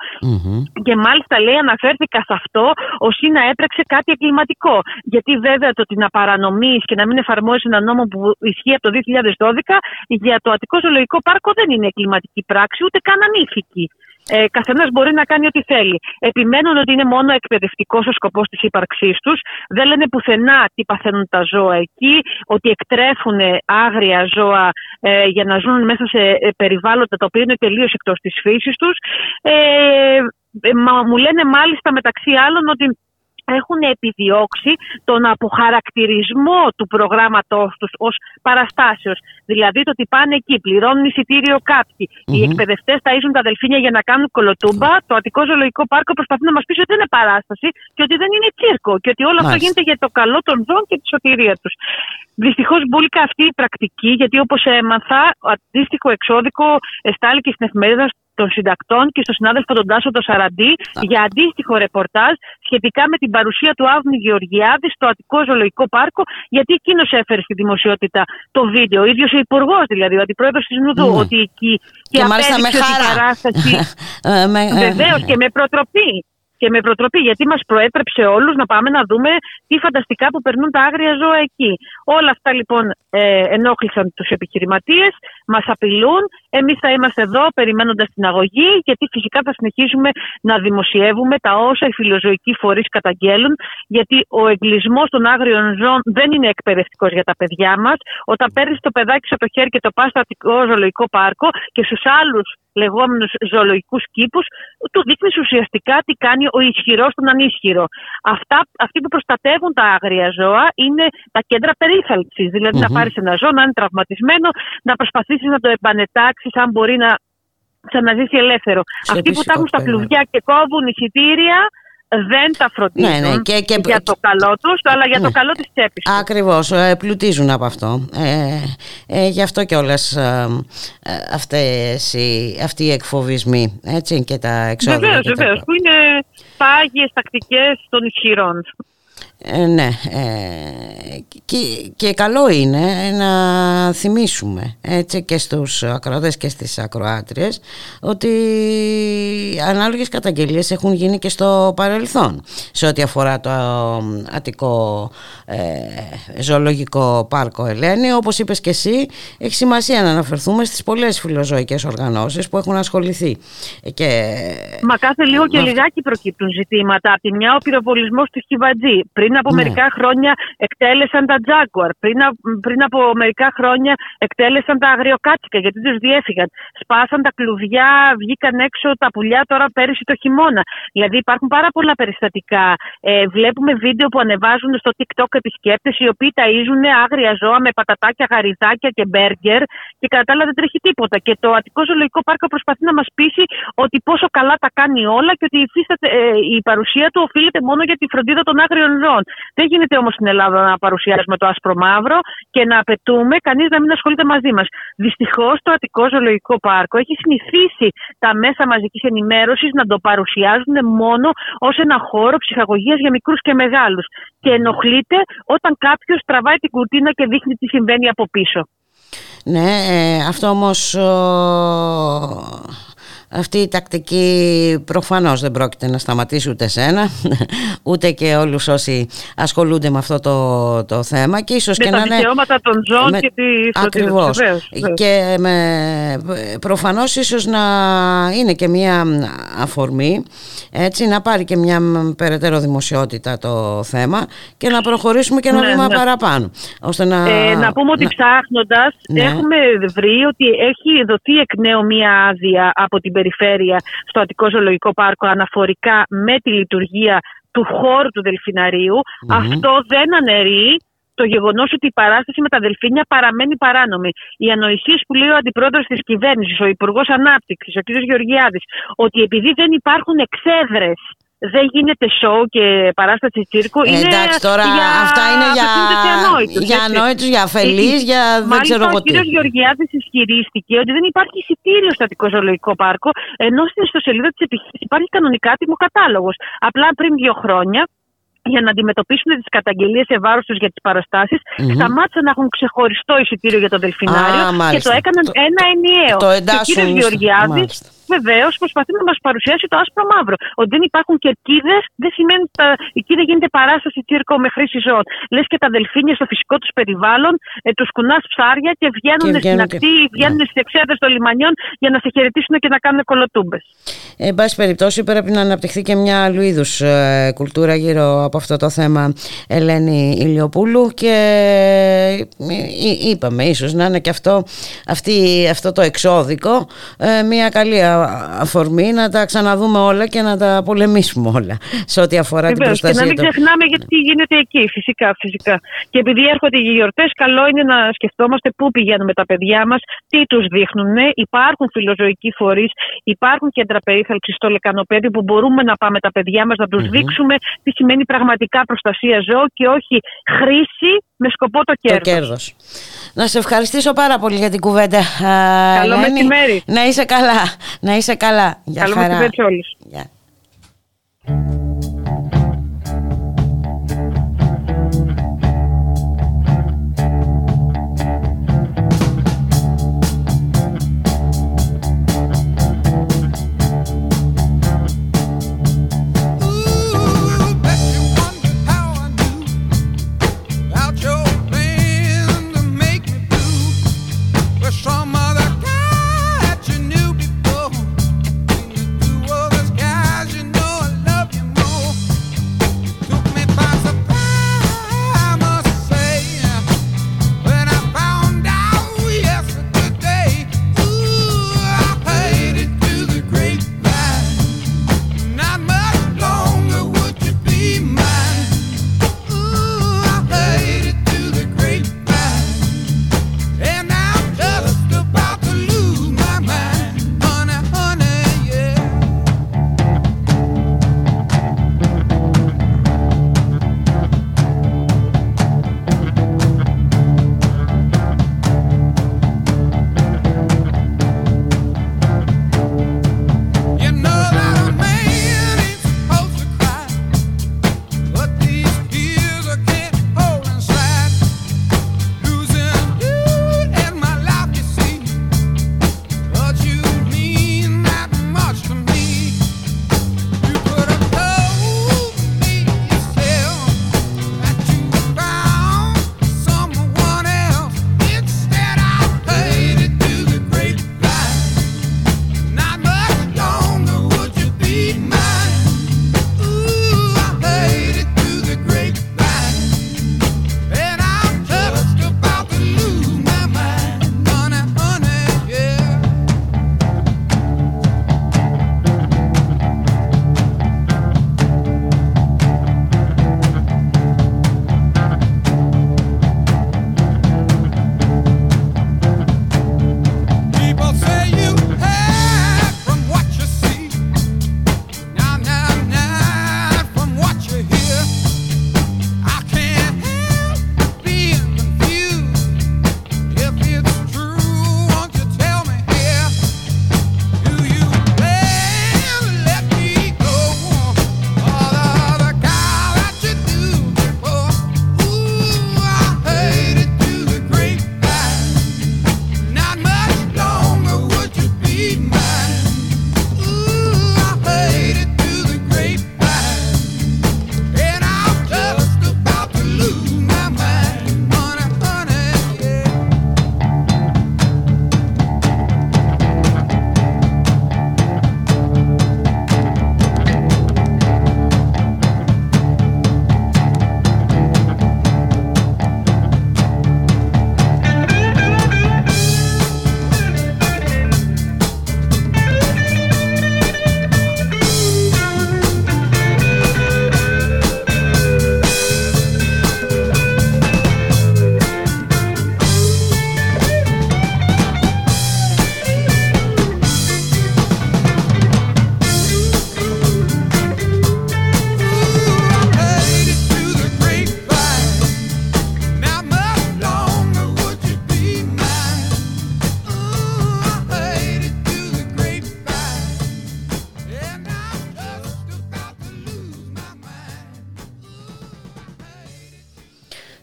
και μάλιστα λέει αναφέρθηκα σε αυτό ως να έπραξε κάτι εγκληματικό. Γιατί βέβαια το ότι να παρανομείς και να μην εφαρμόζεις ένα νόμο που ισχύει από το 2012 για το Αττικό Ζωολογικό Πάρκο δεν είναι εγκληματική πράξη ούτε καν ανήθικη. Ε, Καθένας μπορεί να κάνει ό,τι θέλει. Επιμένουν ότι είναι μόνο εκπαιδευτικό ο σκοπός της ύπαρξής τους. Δεν λένε πουθενά τι παθαίνουν τα ζώα εκεί, ότι εκτρέφουν άγρια ζώα ε, για να ζουν μέσα σε ε, περιβάλλοντα τα οποία είναι τελείως εκτός της φύσης τους. Ε, ε, μα- μου λένε μάλιστα μεταξύ άλλων ότι έχουν επιδιώξει τον αποχαρακτηρισμό του προγράμματός τους ως παραστάσεως. Δηλαδή το ότι πάνε εκεί, πληρώνουν εισιτήριο κάποιοι. Οι εκπαιδευτές ταΐζουν τα δελφίνια για να κάνουν κολοτούμπα. Το Αττικό Ζωολογικό Πάρκο προσπαθεί να μας πει ότι δεν είναι παράσταση και ότι δεν είναι τσίρκο και ότι όλο αυτό Μάλιστα. γίνεται για το καλό των ζώων και τη σωτηρία τους. Δυστυχώς μπουλίκα αυτή η πρακτική, γιατί όπως έμαθα, αντίστοιχο εξώδικο εστάληκε στην εφημερίδα των συντακτών και στο συνάδελφο τον Τάσο το Σαραντί για αντίστοιχο ρεπορτάζ σχετικά με την παρουσία του Άβνη Γεωργιάδη στο Αττικό Ζωολογικό Πάρκο, γιατί εκείνος έφερε στη δημοσιότητα το βίντεο. Ο ίδιος ο υπουργός, δηλαδή, ο αντιπρόεδρος της Νουδού, Ναι. ότι εκεί. Και μάλιστα με απέδειξε ότι η χαρά. παράσταση. Ε, με- ε, Βεβαίως και με προτροπή. Και με προτροπή, γιατί μας προέτρεψε όλους να πάμε να δούμε τι φανταστικά που περνούν τα άγρια ζώα εκεί. Όλα αυτά λοιπόν ε, ενόχλησαν τους επιχειρηματίες, μας απειλούν. Εμείς θα είμαστε εδώ περιμένοντας την αγωγή, γιατί φυσικά θα συνεχίσουμε να δημοσιεύουμε τα όσα οι φιλοζωικοί φορείς καταγγέλουν, γιατί ο εγκλισμός των άγριων ζώων δεν είναι εκπαιδευτικός για τα παιδιά μας. Όταν παίρνεις το παιδάκι σου από το χέρι και το πας στο Αττικό Ζωολογικό Πάρκο και στους άλλους λεγόμενους ζωολογικούς κήπους, του δείχνεις ουσιαστικά τι κάνει ο ισχυρός τον ανίσχυρο. Αυτά, αυτοί που προστατεύουν τα άγρια ζώα είναι τα κέντρα περίθαλψης. Δηλαδή να Μμμ. πάρεις ένα ζώο, να είναι τραυματισμένο, να προσπαθήσεις να το επανετάξεις αν μπορεί να ξαναζήσει ελεύθερο. Αυτοί που φυσικό τα έχουν στα επίπεδο. κλουβιά και κόβουν εισιτήρια δεν τα φροντίζουν Ναι, ναι, και- και- για το καλό τους, αλλά για το Ναι. καλό της τσέπης τους. Ακριβώς, ε, πλουτίζουν από αυτό. Ε, ε, γι' αυτό και όλες ε, ε, αυτές οι, αυτοί οι εκφοβισμοί έτσι, και τα εξώδικα. Βεβαίως, και τα- βεβαίως, που είναι πάγιες τακτικές των ισχυρών. Ε, ναι, ε, και, και καλό είναι να θυμίσουμε έτσι και στους ακροατές και στις ακροάτριες ότι ανάλογες καταγγελίες έχουν γίνει και στο παρελθόν σε ό,τι αφορά το Αττικό ε, Ζωολογικό Πάρκο Ελένη όπως είπες και εσύ έχει σημασία να αναφερθούμε στις πολλές φιλοζωικές οργανώσεις που έχουν ασχοληθεί και Μα κάθε λίγο και Μα- λιγάκι προκύπτουν ζητήματα. Απ' τη μια ο πυροβολισμός του Χιβατζή. Πριν από Ναι. μερικά χρόνια εκτέλεσαν τα Jaguar. Πριν, α- πριν από μερικά χρόνια εκτέλεσαν τα αγριοκάτσικα γιατί τους διέφυγαν. Σπάσαν τα κλουβιά, βγήκαν έξω τα πουλιά τώρα πέρυσι το χειμώνα. Δηλαδή υπάρχουν πάρα πολλά περιστατικά. Ε, βλέπουμε βίντεο που ανεβάζουν στο TikTok επισκέπτες οι οποίοι ταΐζουν άγρια ζώα με πατατάκια, γαριδάκια και μπέργκερ και κατά τα άλλα δεν τρέχει τίποτα. Και το Αττικό Ζωολογικό Πάρκο προσπαθεί να μας πείσει ότι πόσο καλά τα κάνει όλα και ότι υφίσταται, ε, η παρουσία του οφείλεται μόνο για τη φροντίδα των άγριων ζώων. Λοιπόν, δεν γίνεται όμως στην Ελλάδα να παρουσιάζουμε το άσπρο μαύρο και να απαιτούμε κανείς να μην ασχολείται μαζί μας. Δυστυχώς το Αττικό Ζωολογικό Πάρκο έχει συνηθίσει τα μέσα μαζικής ενημέρωσης να το παρουσιάζουν μόνο ως ένα χώρο ψυχαγωγίας για μικρούς και μεγάλους. Και ενοχλείται όταν κάποιος τραβάει την κουρτίνα και δείχνει τι συμβαίνει από πίσω. Ναι, ε, αυτό όμως ο, αυτή η τακτική προφανώς δεν πρόκειται να σταματήσει ούτε σένα ούτε και όλους όσοι ασχολούνται με αυτό το, το θέμα και ίσως με και τα να είναι δικαιώματα των ζώων με- και τη ισοτιμία Ακριβώς. τους, βεβαίως, βεβαίως. Και με, προφανώς ίσως να είναι και μια αφορμή έτσι να πάρει και μια μ, περαιτέρω δημοσιότητα το θέμα και να προχωρήσουμε και ένα Ναι, βήμα ναι. παραπάνω. Ώστε να, Ε, να πούμε ότι να- ψάχνοντας, Ναι. έχουμε βρει ότι έχει δοθεί εκ νέου μία άδεια από την περιφέρεια στο Αττικό Ζωολογικό Πάρκο αναφορικά με τη λειτουργία του χώρου του δελφιναρίου. Μμμ. Αυτό δεν αναιρεί το γεγονός ότι η παράσταση με τα δελφίνια παραμένει παράνομη. Οι ανοησίες που λέει ο αντιπρόεδρος της κυβέρνησης, ο Υπουργός Ανάπτυξης, ο κ. Γεωργιάδης, ότι επειδή δεν υπάρχουν εξέδρες, δεν γίνεται σοου και παράσταση τσίρκου. Ε, είναι εντάξει, τώρα για... αυτά είναι για- απευθύνεται σε ανόητους, για έτσι. ανόητους, για αφελείς, Εκεί- για δεν Μάλιστα, ξέρω εγώ ο τι. κ. Γεωργιάδης ισχυρίστηκε ότι δεν υπάρχει εισιτήριο στο Αττικό Ζωολογικό Πάρκο, ενώ στην ιστοσελίδα της επιχείρησης υπάρχει κανονικά τιμοκατάλογο. Απλά πριν δύο χρόνια, για να αντιμετωπίσουν τις καταγγελίες σε βάρος τους για τις παραστάσεις, Μμμ. σταμάτησαν να έχουν ξεχωριστό εισιτήριο για το Δελφινάριο Α, και μάλιστα. το έκαναν Το- ένα ενιαίο. το και ο εντάσσουν κ. στο- Γεωργιάδης μάλιστα. Βεβαίως προσπαθεί να μας παρουσιάσει το άσπρο μαύρο. Ότι δεν υπάρχουν κερκίδες δεν σημαίνει ότι τα- εκεί δεν γίνεται παράσταση τσίρκο με χρήση ζώων. Λες και τα δελφίνια στο φυσικό τους περιβάλλον ε, τους κουνάς ψάρια και βγαίνουν Και στην βγαίνουν και- ακτή, βγαίνουν στις εξέδρες των λιμανιών για να σε χαιρετήσουν και να κάνουν κολοτούμπες. Εν πάση περιπτώσει πρέπει να αναπτυχθεί και μια άλλου είδους κουλτούρα γύρω από αυτό το θέμα Ελένη Ηλιοπούλου και ε, ε, είπαμε ίσως να είναι και αυτό, αυτή, αυτό το εξώδικο ε, μια καλή α- αφορμή να τα ξαναδούμε όλα και να τα πολεμήσουμε όλα σε ό,τι αφορά την Βεβαίως, και να προστασία μην των ξεχνάμε γιατί γίνεται εκεί, φυσικά, φυσικά. Και επειδή έρχονται οι γιορτές, καλό είναι να σκεφτόμαστε πού πηγαίνουμε τα παιδιά μας, τι τους δείχνουν. Υπάρχουν φιλοζωικοί φορείς, υπάρχουν κέντρα περίθαλψης στο λεκανοπέδιο που μπορούμε να πάμε τα παιδιά μας να τους Μμμ. δείξουμε τι σημαίνει πραγματικά προστασία ζώου και όχι χρήση με σκοπό το το κέρδος. κέρδος. Να σε ευχαριστήσω πάρα πολύ για την κουβέντα. α, Καλό Ελένη. μεσημέρι. Να είσαι καλά. Να είσαι καλά. Γεια Καλό χαρά. μεσημέρι σε όλους. Γεια.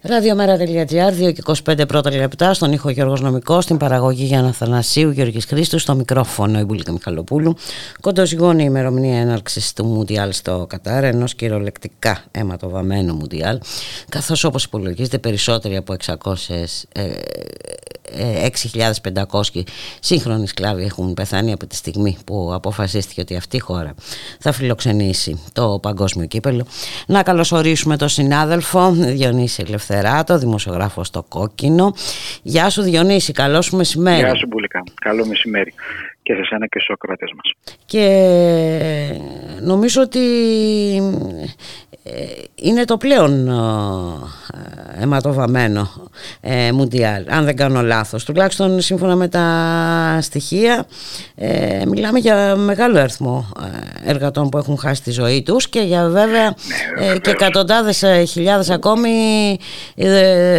Ραδιομέρα.gr, 2 και 25 πρώτα λεπτά, στον ήχο Γιώργος Νομικός, στην παραγωγή Γιάννα Θανασίου, Γιώργης Χρήστου, στο μικρόφωνο η Μπουλίκα Μιχαλοπούλου. Κοντός γόνη η ημερομηνία έναρξης του Μουντιάλ στο Κατάρ, ενός κυριολεκτικά αιματοβαμένου Μουντιάλ, καθώς όπως υπολογίζεται περισσότεροι από 600 ε, 6.500 σύγχρονοι σκλάβοι έχουν πεθάνει από τη στιγμή που αποφασίστηκε ότι αυτή η χώρα θα φιλοξενήσει το παγκόσμιο κύπελο. Να καλωσορίσουμε τον συνάδελφο Διονύση Ελευθεράτο, δημοσιογράφος στο Κόκκινο. Γεια σου Διονύση, καλό σου μεσημέρι. Γεια σου Μπουλικά, καλό μεσημέρι και σε σένα και στους ακροατές μας. Και νομίζω ότι ε, είναι το πλέον ε, αιματοβαμένο ε, Μουντιάλ, αν δεν κάνω λάθος. Τουλάχιστον σύμφωνα με τα στοιχεία μιλάμε για μεγάλο αριθμό εργατών που έχουν χάσει τη ζωή τους και για βέβαια ναι, και εκατοντάδες χιλιάδες ακόμη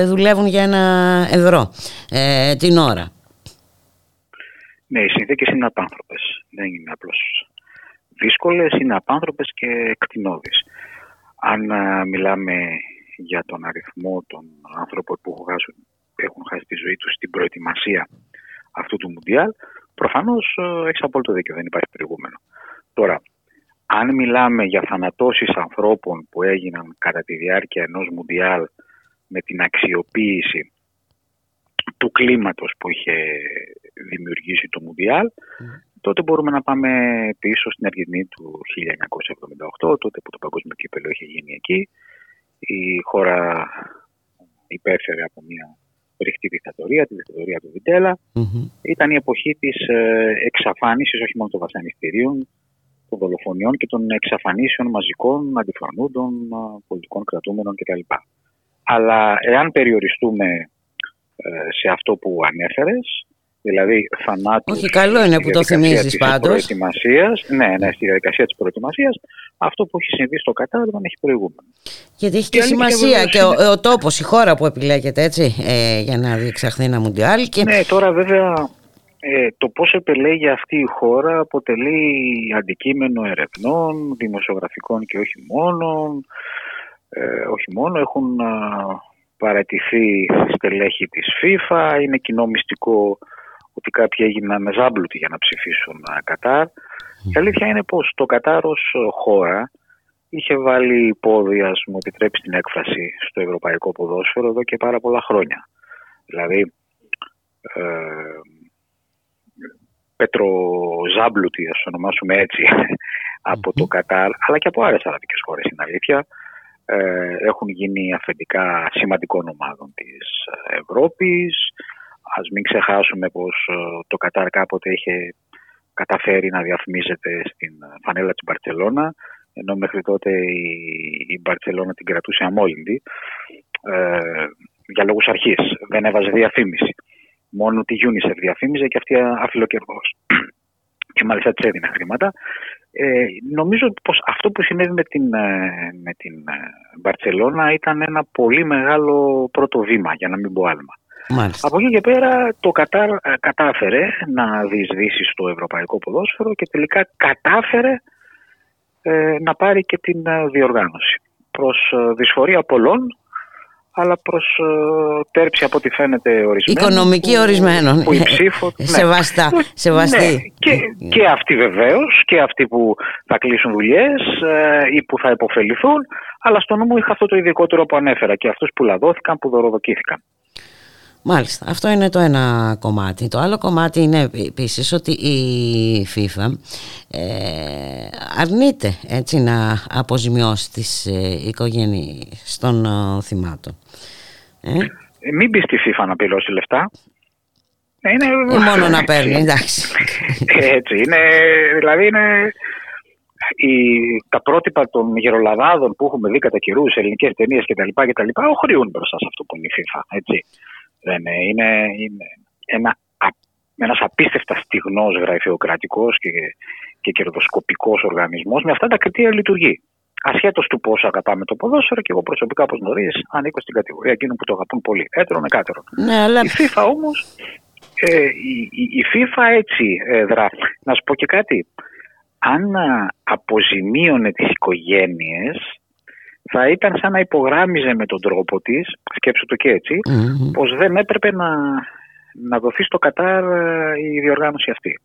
δουλεύουν για ένα ευρώ την ώρα. Ναι, οι συνθήκες είναι απάνθρωπες. Δεν είναι απλώς δύσκολες, είναι απάνθρωπες και εκτινώδεις. Αν α, μιλάμε για τον αριθμό των άνθρωπων που έχουν χάσει, έχουν χάσει τη ζωή τους στην προετοιμασία αυτού του Μουντιάλ, προφανώς έχεις απόλυτο δίκιο, δεν υπάρχει προηγούμενο. Τώρα, αν μιλάμε για θανατώσεις ανθρώπων που έγιναν κατά τη διάρκεια ενός Μουντιάλ με την αξιοποίηση του κλίματος που είχε δημιουργήσει το Μουντιάλ, τότε μπορούμε να πάμε πίσω στην Αργεντινή του 1978, τότε που το παγκόσμιο κύπελο είχε γίνει εκεί. Η χώρα υπέφερε από μια ρηχτή δικτατορία, τη δικτατορία του βιτελα Ήταν η εποχή της ε, εξαφάνισης όχι μόνο των βασανιστήριων, των δολοφονιών και των εξαφανίσεων μαζικών αντιφρονούντων, ε, πολιτικών κρατούμενων κτλ. Αλλά εάν περιοριστούμε ε, σε αυτό που ανέφερες, δηλαδή θανάτους. Όχι, καλό είναι που το θυμίζεις πάντως. Ναι, ναι, στη διαδικασία της προετοιμασίας, αυτό που έχει συμβεί στο Κατάρ δεν έχει προηγούμενο. Γιατί έχει και, και σημασία και, και ο, ο τόπος, η χώρα που επιλέγεται έτσι, ε, για να διεξαχθεί ένα Μουντιάλ. Και... Ναι, τώρα βέβαια ε, το πώς επιλέγει αυτή η χώρα αποτελεί αντικείμενο ερευνών, δημοσιογραφικών και όχι μόνο. Ε, όχι μόνο, έχουν α, παρατηθεί στελέχη της FIFA, είναι κοινό μυστικό ότι κάποιοι έγιναν ζάμπλουτοι για να ψηφίσουν Κατάρ. Η αλήθεια είναι πως το Κατάρ ως χώρα είχε βάλει πόδι, ας μου επιτρέψει την έκφραση, στο ευρωπαϊκό ποδόσφαιρο εδώ και πάρα πολλά χρόνια. Δηλαδή, ε, πετροζάμπλουτοι, ας το ονομάσουμε έτσι, από το Κατάρ, αλλά και από άλλες αραβικές χώρες, είναι αλήθεια, ε, έχουν γίνει αφεντικά σημαντικών ομάδων της Ευρώπης, Ας μην ξεχάσουμε πως ε, το Κατάρ κάποτε είχε καταφέρει να διαφημίζεται στην φανέλα της Μπαρτσελώνα ενώ μέχρι τότε η, Μπαρτσελώνα την κρατούσε αμόλυντη ε, για λόγους αρχής. Δεν έβαζε διαφήμιση. Μόνο τη UNICEF διαφήμιζε και αυτή αφιλοκερδός. και μάλιστα της έδινε χρήματα. Ε, νομίζω πως αυτό που συνέβη με την, ε, με την Μπαρτσελώνα ήταν ένα πολύ μεγάλο πρώτο βήμα, για να μην πω άλμα. Μάλιστα. Από εκεί και πέρα το Κατάρ ε, κατάφερε να διεισδύσει στο ευρωπαϊκό ποδόσφαιρο και τελικά κατάφερε ε, να πάρει και την ε, διοργάνωση. Προς ε, δυσφορία πολλών, αλλά προς ε, τέρψη από ό,τι φαίνεται ορισμένων. Οικονομική που, ορισμένων. Που η ψήφο, ναι. Σεβαστά. Σεβαστή. Ναι. Και, και αυτοί βεβαίως, και αυτοί που θα κλείσουν δουλειές ή που θα υποφεληθούν, αλλά στο νου μου είχα αυτό το ειδικότερο που ανέφερα και αυτούς που λαδώθηκαν, που δωροδοκήθηκαν. Μάλιστα, αυτό είναι το ένα κομμάτι. Το άλλο κομμάτι είναι επίσης ότι η FIFA ε, αρνείται έτσι να αποζημιώσει τις ε, οικογένειες των ε, θυμάτων. Ε; ε μην πεις στη FIFA να πληρώσει λεφτά. Ε, είναι... Ε, μόνο να παίρνει, εντάξει. Έτσι, είναι, δηλαδή είναι η, τα πρότυπα των γερολαδάδων που έχουμε δει κατά καιρούς, ελληνικές ταινίες κτλ. οχρεούν μπροστά σε αυτό που είναι η FIFA. Έτσι. Δεν είναι, είναι, είναι ένα, ένας απίστευτα στιγνός γραφειοκρατικός και, και κερδοσκοπικός οργανισμός με αυτά τα κριτήρια λειτουργεί. Ασχέτως του πόσο αγαπάμε το ποδόσφαιρο και εγώ προσωπικά, όπως γνωρίζεις, ανήκω στην κατηγορία εκείνων που το αγαπούν πολύ. Έτερο με κάτερο. Ναι, αλλά... Η FIFA όμως, ε, η, η, η, FIFA έτσι ε, δρά. Να σου πω και κάτι. Αν αποζημίωνε τις οικογένειες, θα ήταν σαν να υπογράμμιζε με τον τρόπο της, σκέψου το και έτσι, Μμμ. πως δεν έπρεπε να, να δοθεί στο Κατάρ ε, η διοργάνωση αυτή.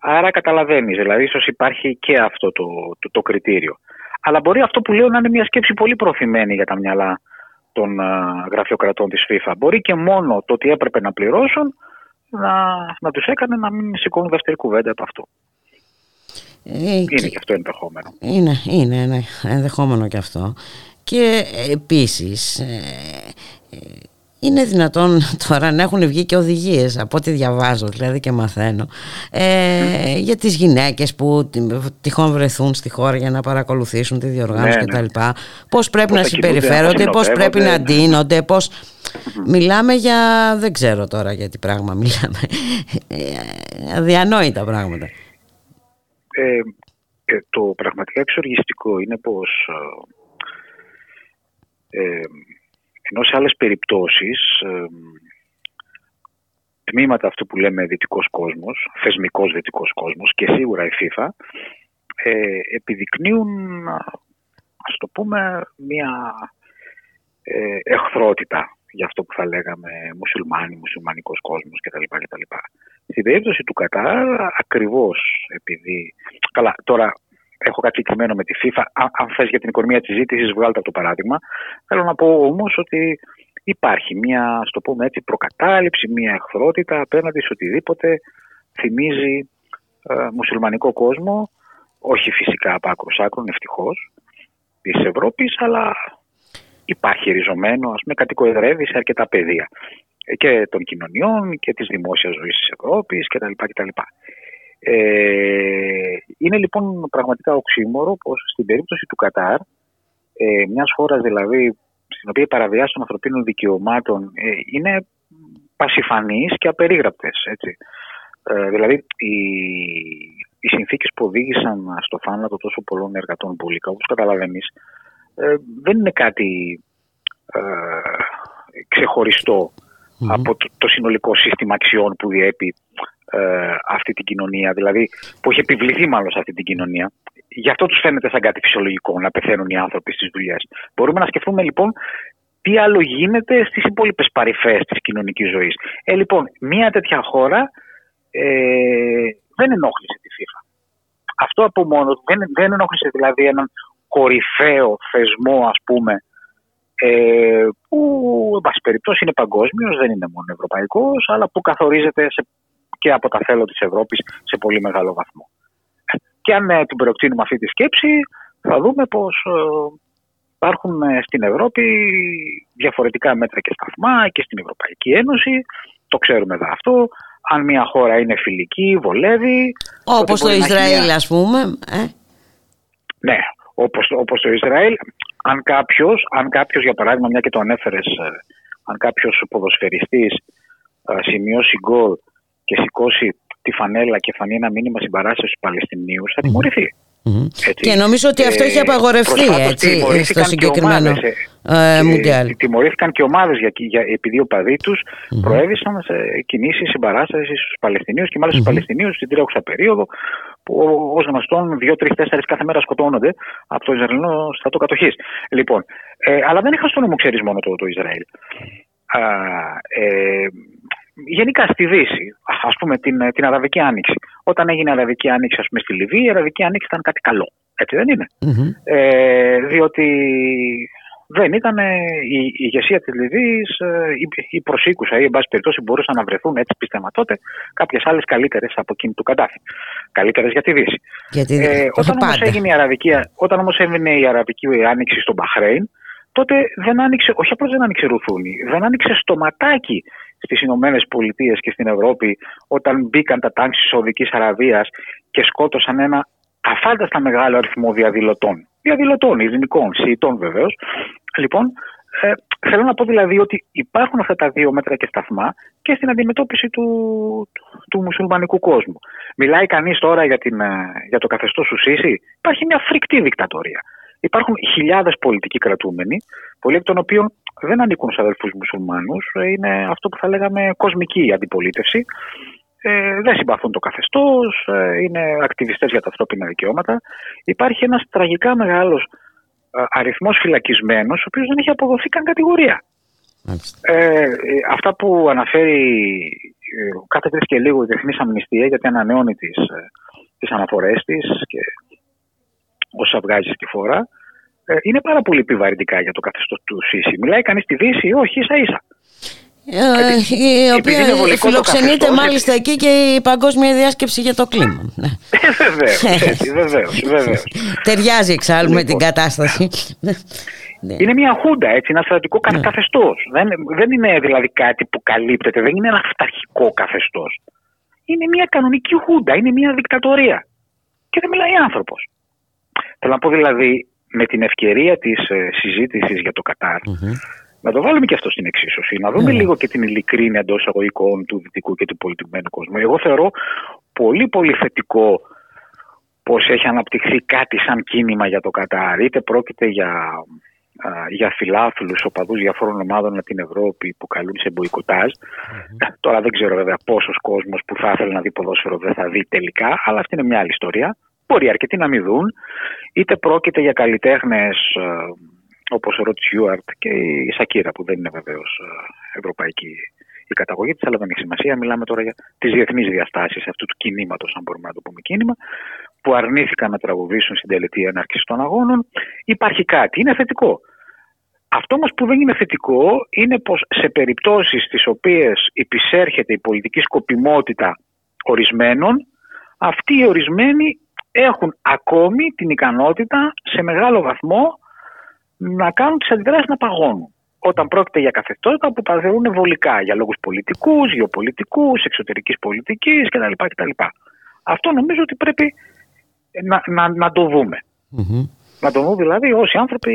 Άρα καταλαβαίνεις, δηλαδή ίσως υπάρχει και αυτό το, το, το κριτήριο. Αλλά μπορεί αυτό που λέω να είναι μια σκέψη πολύ προθυμένη για τα μυαλά των α, γραφειοκρατών της FIFA. Μπορεί και μόνο το ότι έπρεπε να πληρώσουν να, να τους έκανε να μην σηκώνουν δεύτερη κουβέντα από αυτό. Ε, Είναι και- και αυτό ενδεχόμενο. Είναι, είναι ένα ενδεχόμενο και αυτό. Και επίσης ε, ε, είναι δυνατόν τώρα να έχουν βγει και οδηγίες από ό,τι διαβάζω δηλαδή και μαθαίνω ε, για τις γυναίκες που τι- τυχόν βρεθούν στη χώρα για να παρακολουθήσουν τη διοργάνωση Ναι, κτλ. ναι. Πώς πρέπει Πώς να θα κινούνται, συμπεριφέρονται, να πώς πρέπει να συνοδεύονται. ντύνονται, πώς... Μιλάμε για, δεν ξέρω τώρα για τι πράγμα μιλάμε, Ε, αδιανόητα πράγματα. Ε, ε, το πραγματικά εξοργιστικό είναι πως ε, ε, ενώ σε άλλες περιπτώσεις ε, τμήματα αυτού που λέμε δυτικός κόσμος, θεσμικός δυτικός κόσμος και σίγουρα η FIFA ε, επιδεικνύουν ας, ας το πούμε μια ε, εχθρότητα για αυτό που θα λέγαμε μουσουλμάνοι, μουσουλμανικός κόσμος κτλ. κτλ. Στην περίπτωση του Κατάρ, ακριβώς επειδή... Καλά, τώρα έχω κάτι συγκεκριμένο με τη FIFA. Αν, αν θες για την οικονομία της ζήτησης, βγάλτε αυτό το παράδειγμα. Θέλω να πω όμως ότι υπάρχει μια, ας το πούμε έτσι, προκατάληψη, μια εχθρότητα απέναντι σε οτιδήποτε θυμίζει ε, μουσουλμανικό κόσμο, όχι φυσικά από άκρος άκρων, ευτυχώς, της Ευρώπης, αλλά υπάρχει ριζωμένο, ας πούμε, κατοικοεδρεύει σε αρκετά πεδία ε, και των κοινωνιών και της δημόσιας ζωής της Ευρώπης κτλ. κτλ. Ε, είναι λοιπόν πραγματικά οξύμορο πως στην περίπτωση του Κατάρ, ε, μιας χώρας δηλαδή στην οποία οι παραβιάσεις των ανθρωπίνων δικαιωμάτων ε, είναι πασιφανείς και απερίγραπτες. Έτσι. Ε, δηλαδή οι, οι συνθήκες που οδήγησαν στο θάνατο τόσο πολλών εργατών πουλικά, όπως καταλαβαίνεις, ε, δεν είναι κάτι ε, ξεχωριστό από το, το συνολικό σύστημα αξιών που διέπει ε, αυτή την κοινωνία, δηλαδή που έχει επιβληθεί μάλλον σε αυτή την κοινωνία. Γι' αυτό τους φαίνεται σαν κάτι φυσιολογικό να πεθαίνουν οι άνθρωποι στις δουλειές. Μπορούμε να σκεφτούμε λοιπόν τι άλλο γίνεται στις υπόλοιπες παρυφές της κοινωνικής ζωής. Ε, λοιπόν, μια τέτοια χώρα ε, δεν ενόχλησε τη FIFA. Αυτό από μόνο του δεν, δεν ενόχλησε δηλαδή έναν κορυφαίο θεσμό ας πούμε ε, που εν πάση περιπτώσει είναι παγκόσμιος, δεν είναι μόνο ευρωπαϊκός αλλά που καθορίζεται σε, και από τα θέλω της Ευρώπης σε πολύ μεγάλο βαθμό. Και αν ε, την προεκτείνουμε αυτή τη σκέψη θα δούμε πως ε, υπάρχουν ε, στην Ευρώπη διαφορετικά μέτρα και σταθμά και στην Ευρωπαϊκή Ένωση, το ξέρουμε εδώ αυτό, αν μια χώρα είναι φιλική, βολεύει. τότε Όπως το μπορεί να έχει Ισραήλ μια- ας πούμε. Ε; ναι, όπως, όπως το Ισραήλ, αν κάποιος, αν κάποιος, για παράδειγμα, μια και το ανέφερες, ε, αν κάποιος ποδοσφαιριστής ε, σημειώσει γκολ και σηκώσει τη φανέλα και φανεί ένα μήνυμα συμπαράστασης στους Παλαιστινίους, θα τιμωρηθεί. Έτσι. Και νομίζω ότι αυτό Ε, έχει απαγορευτεί προσφάτως έτσι, τιμωρήθηκαν στο και συγκεκριμένο ομάδες, ε, και Μουντιάλ. Τιμωρήθηκαν και ομάδες για, για, επειδή οι οπαδοί τους προέβησαν σε κινήσεις συμπαράστασης στους Παλαιστινίους και μάλιστα στους Παλαιστινίους στην τρέχουσα περίοδο που ως γνωστόν 2, 3, 4 κάθε μέρα σκοτώνονται από το Ισραηλινό στρατό κατοχής. Λοιπόν, ε, αλλά δεν είχα στο νόμο, ξέρεις μόνο το, το Ισραήλ. Α, ε, γενικά στη Δύση, ας πούμε την, την Αραβική Άνοιξη. Όταν έγινε η Αραβική Άνοιξη ας πούμε, στη Λιβύη, η Αραβική Άνοιξη ήταν κάτι καλό. Έτσι δεν είναι; Ε, διότι δεν ήταν ε, η, η ηγεσία της Λιβύης ε, η, η προσήκουσα ή εν πάση περιπτώσει μπορούσαν να βρεθούν έτσι πίστευα τότε κάποιες άλλες καλύτερες από εκείνη του Καντάφη. Καλύτερες για τη Δύση. Γιατί Ε, όταν, όμως πάντα. έγινε η Αραβική, όταν όμως έγινε η Αραβική Άνοιξη στο Μπαχρέιν τότε δεν άνοιξε, όχι απλώς δεν άνοιξε ρουθούνη, δεν άνοιξε στοματάκι στις Ηνωμένες Πολιτείες και στην Ευρώπη όταν μπήκαν τα τάγκ της Σαουδικής Αραβίας και σκότωσαν ένα αφάνταστα μεγάλο αριθμό διαδηλωτών. Διαδηλωτών, ειρηνικών, σιητών βεβαίως. Λοιπόν, ε, θέλω να πω δηλαδή ότι υπάρχουν αυτά τα δύο μέτρα και σταθμά και στην αντιμετώπιση του, του, του μουσουλμανικού κόσμου. Μιλάει κανείς τώρα για, την, ε, για το καθεστώς του Σίση; Υπάρχει μια φρικτή δικτατορία. Υπάρχουν χιλιάδες πολιτικοί κρατούμενοι, πολλοί εκ των οποίων δεν ανήκουν στους αδελφούς μουσουλμάνους. Ε, Είναι αυτό που θα λέγαμε κοσμική αντιπολίτευση. Ε, δεν συμπαθούν το καθεστώς, ε, είναι ακτιβιστές για τα ανθρώπινα δικαιώματα. Υπάρχει ένας τραγικά μεγάλος ε, αριθμός φυλακισμένους, ο οποίος δεν έχει αποδοθεί καν κατηγορία. Ε, ε, αυτά που αναφέρει ε, κάθε τρεις και λίγο η Διεθνής Αμνηστία γιατί ανανεώνει τις, ε, τις αναφορές της και όσα βγάζει στη φορά ε, είναι πάρα πολύ επιβαρυντικά για το καθεστώς του ΣΥΣΥ. Μιλάει κανείς στη Δύση, όχι ίσα ίσα. Ε, η επειδή οποία είναι βολικό το φιλοξενείται καθεστώς, μάλιστα εκεί και η Παγκόσμια Διάσκεψη για το κλίμα. Ναι. βεβαίως, έτσι, βεβαίως, βεβαίως. Ταιριάζει εξάλλου με την Λοιπόν. κατάσταση. Ναι. Είναι μια χούντα, έτσι, ένα στρατιωτικό κα- καθεστώς. Δεν, δεν είναι δηλαδή κάτι που καλύπτεται, δεν είναι ένα αυταρχικό καθεστώς. Είναι μια κανονική χούντα, είναι μια δικτατορία. Και δεν μιλάει άνθρωπος. Θέλω να πω δηλαδή, με την ευκαιρία της ε, συζήτησης για το καταρ να το βάλουμε και αυτό στην εξίσωση. Να δούμε Ναι. λίγο και την ειλικρίνεια εντός εισαγωγικών του δυτικού και του πολιτισμένου κόσμου. Εγώ θεωρώ πολύ πολύ θετικό πως έχει αναπτυχθεί κάτι σαν κίνημα για το Κατάρ. Είτε πρόκειται για, α, για φιλάθλους οπαδούς διαφόρων ομάδων από την Ευρώπη που καλούν σε μποϊκοτάζ. Τώρα δεν ξέρω βέβαια πόσος κόσμος που θα ήθελε να δει ποδόσφαιρο δεν θα δει τελικά, αλλά αυτή είναι μια άλλη ιστορία. Μπορεί αρκετοί να μην δουν. Είτε πρόκειται για καλλιτέχνες ε, όπως ο Ροτ Σιούαρτ και η Σακύρα που δεν είναι βεβαίως ε, ευρωπαϊκή η καταγωγή της, αλλά δεν έχει σημασία. Μιλάμε τώρα για τις διεθνείς διαστάσεις αυτού του κινήματος, αν μπορούμε να το πούμε κίνημα, που αρνήθηκαν να τραγουδήσουν στην τελετή έναρξη των αγώνων. Υπάρχει κάτι, είναι θετικό. Αυτό όμως που δεν είναι θετικό είναι πως σε περιπτώσεις στις οποίες υπησέρχεται η πολιτική σκοπιμότητα ορισμένων, αυτοί οι ορισμένοι έχουν ακόμη την ικανότητα σε μεγάλο βαθμό να κάνουν τις αντιδράσεις να παγώνουν. Όταν πρόκειται για καθεστώτα που παθαίνουν βολικά για λόγους πολιτικούς, γεωπολιτικούς, εξωτερικής πολιτικής κτλ. κτλ. Αυτό νομίζω ότι πρέπει να, να, να το δούμε. Να το δούμε δηλαδή όσοι άνθρωποι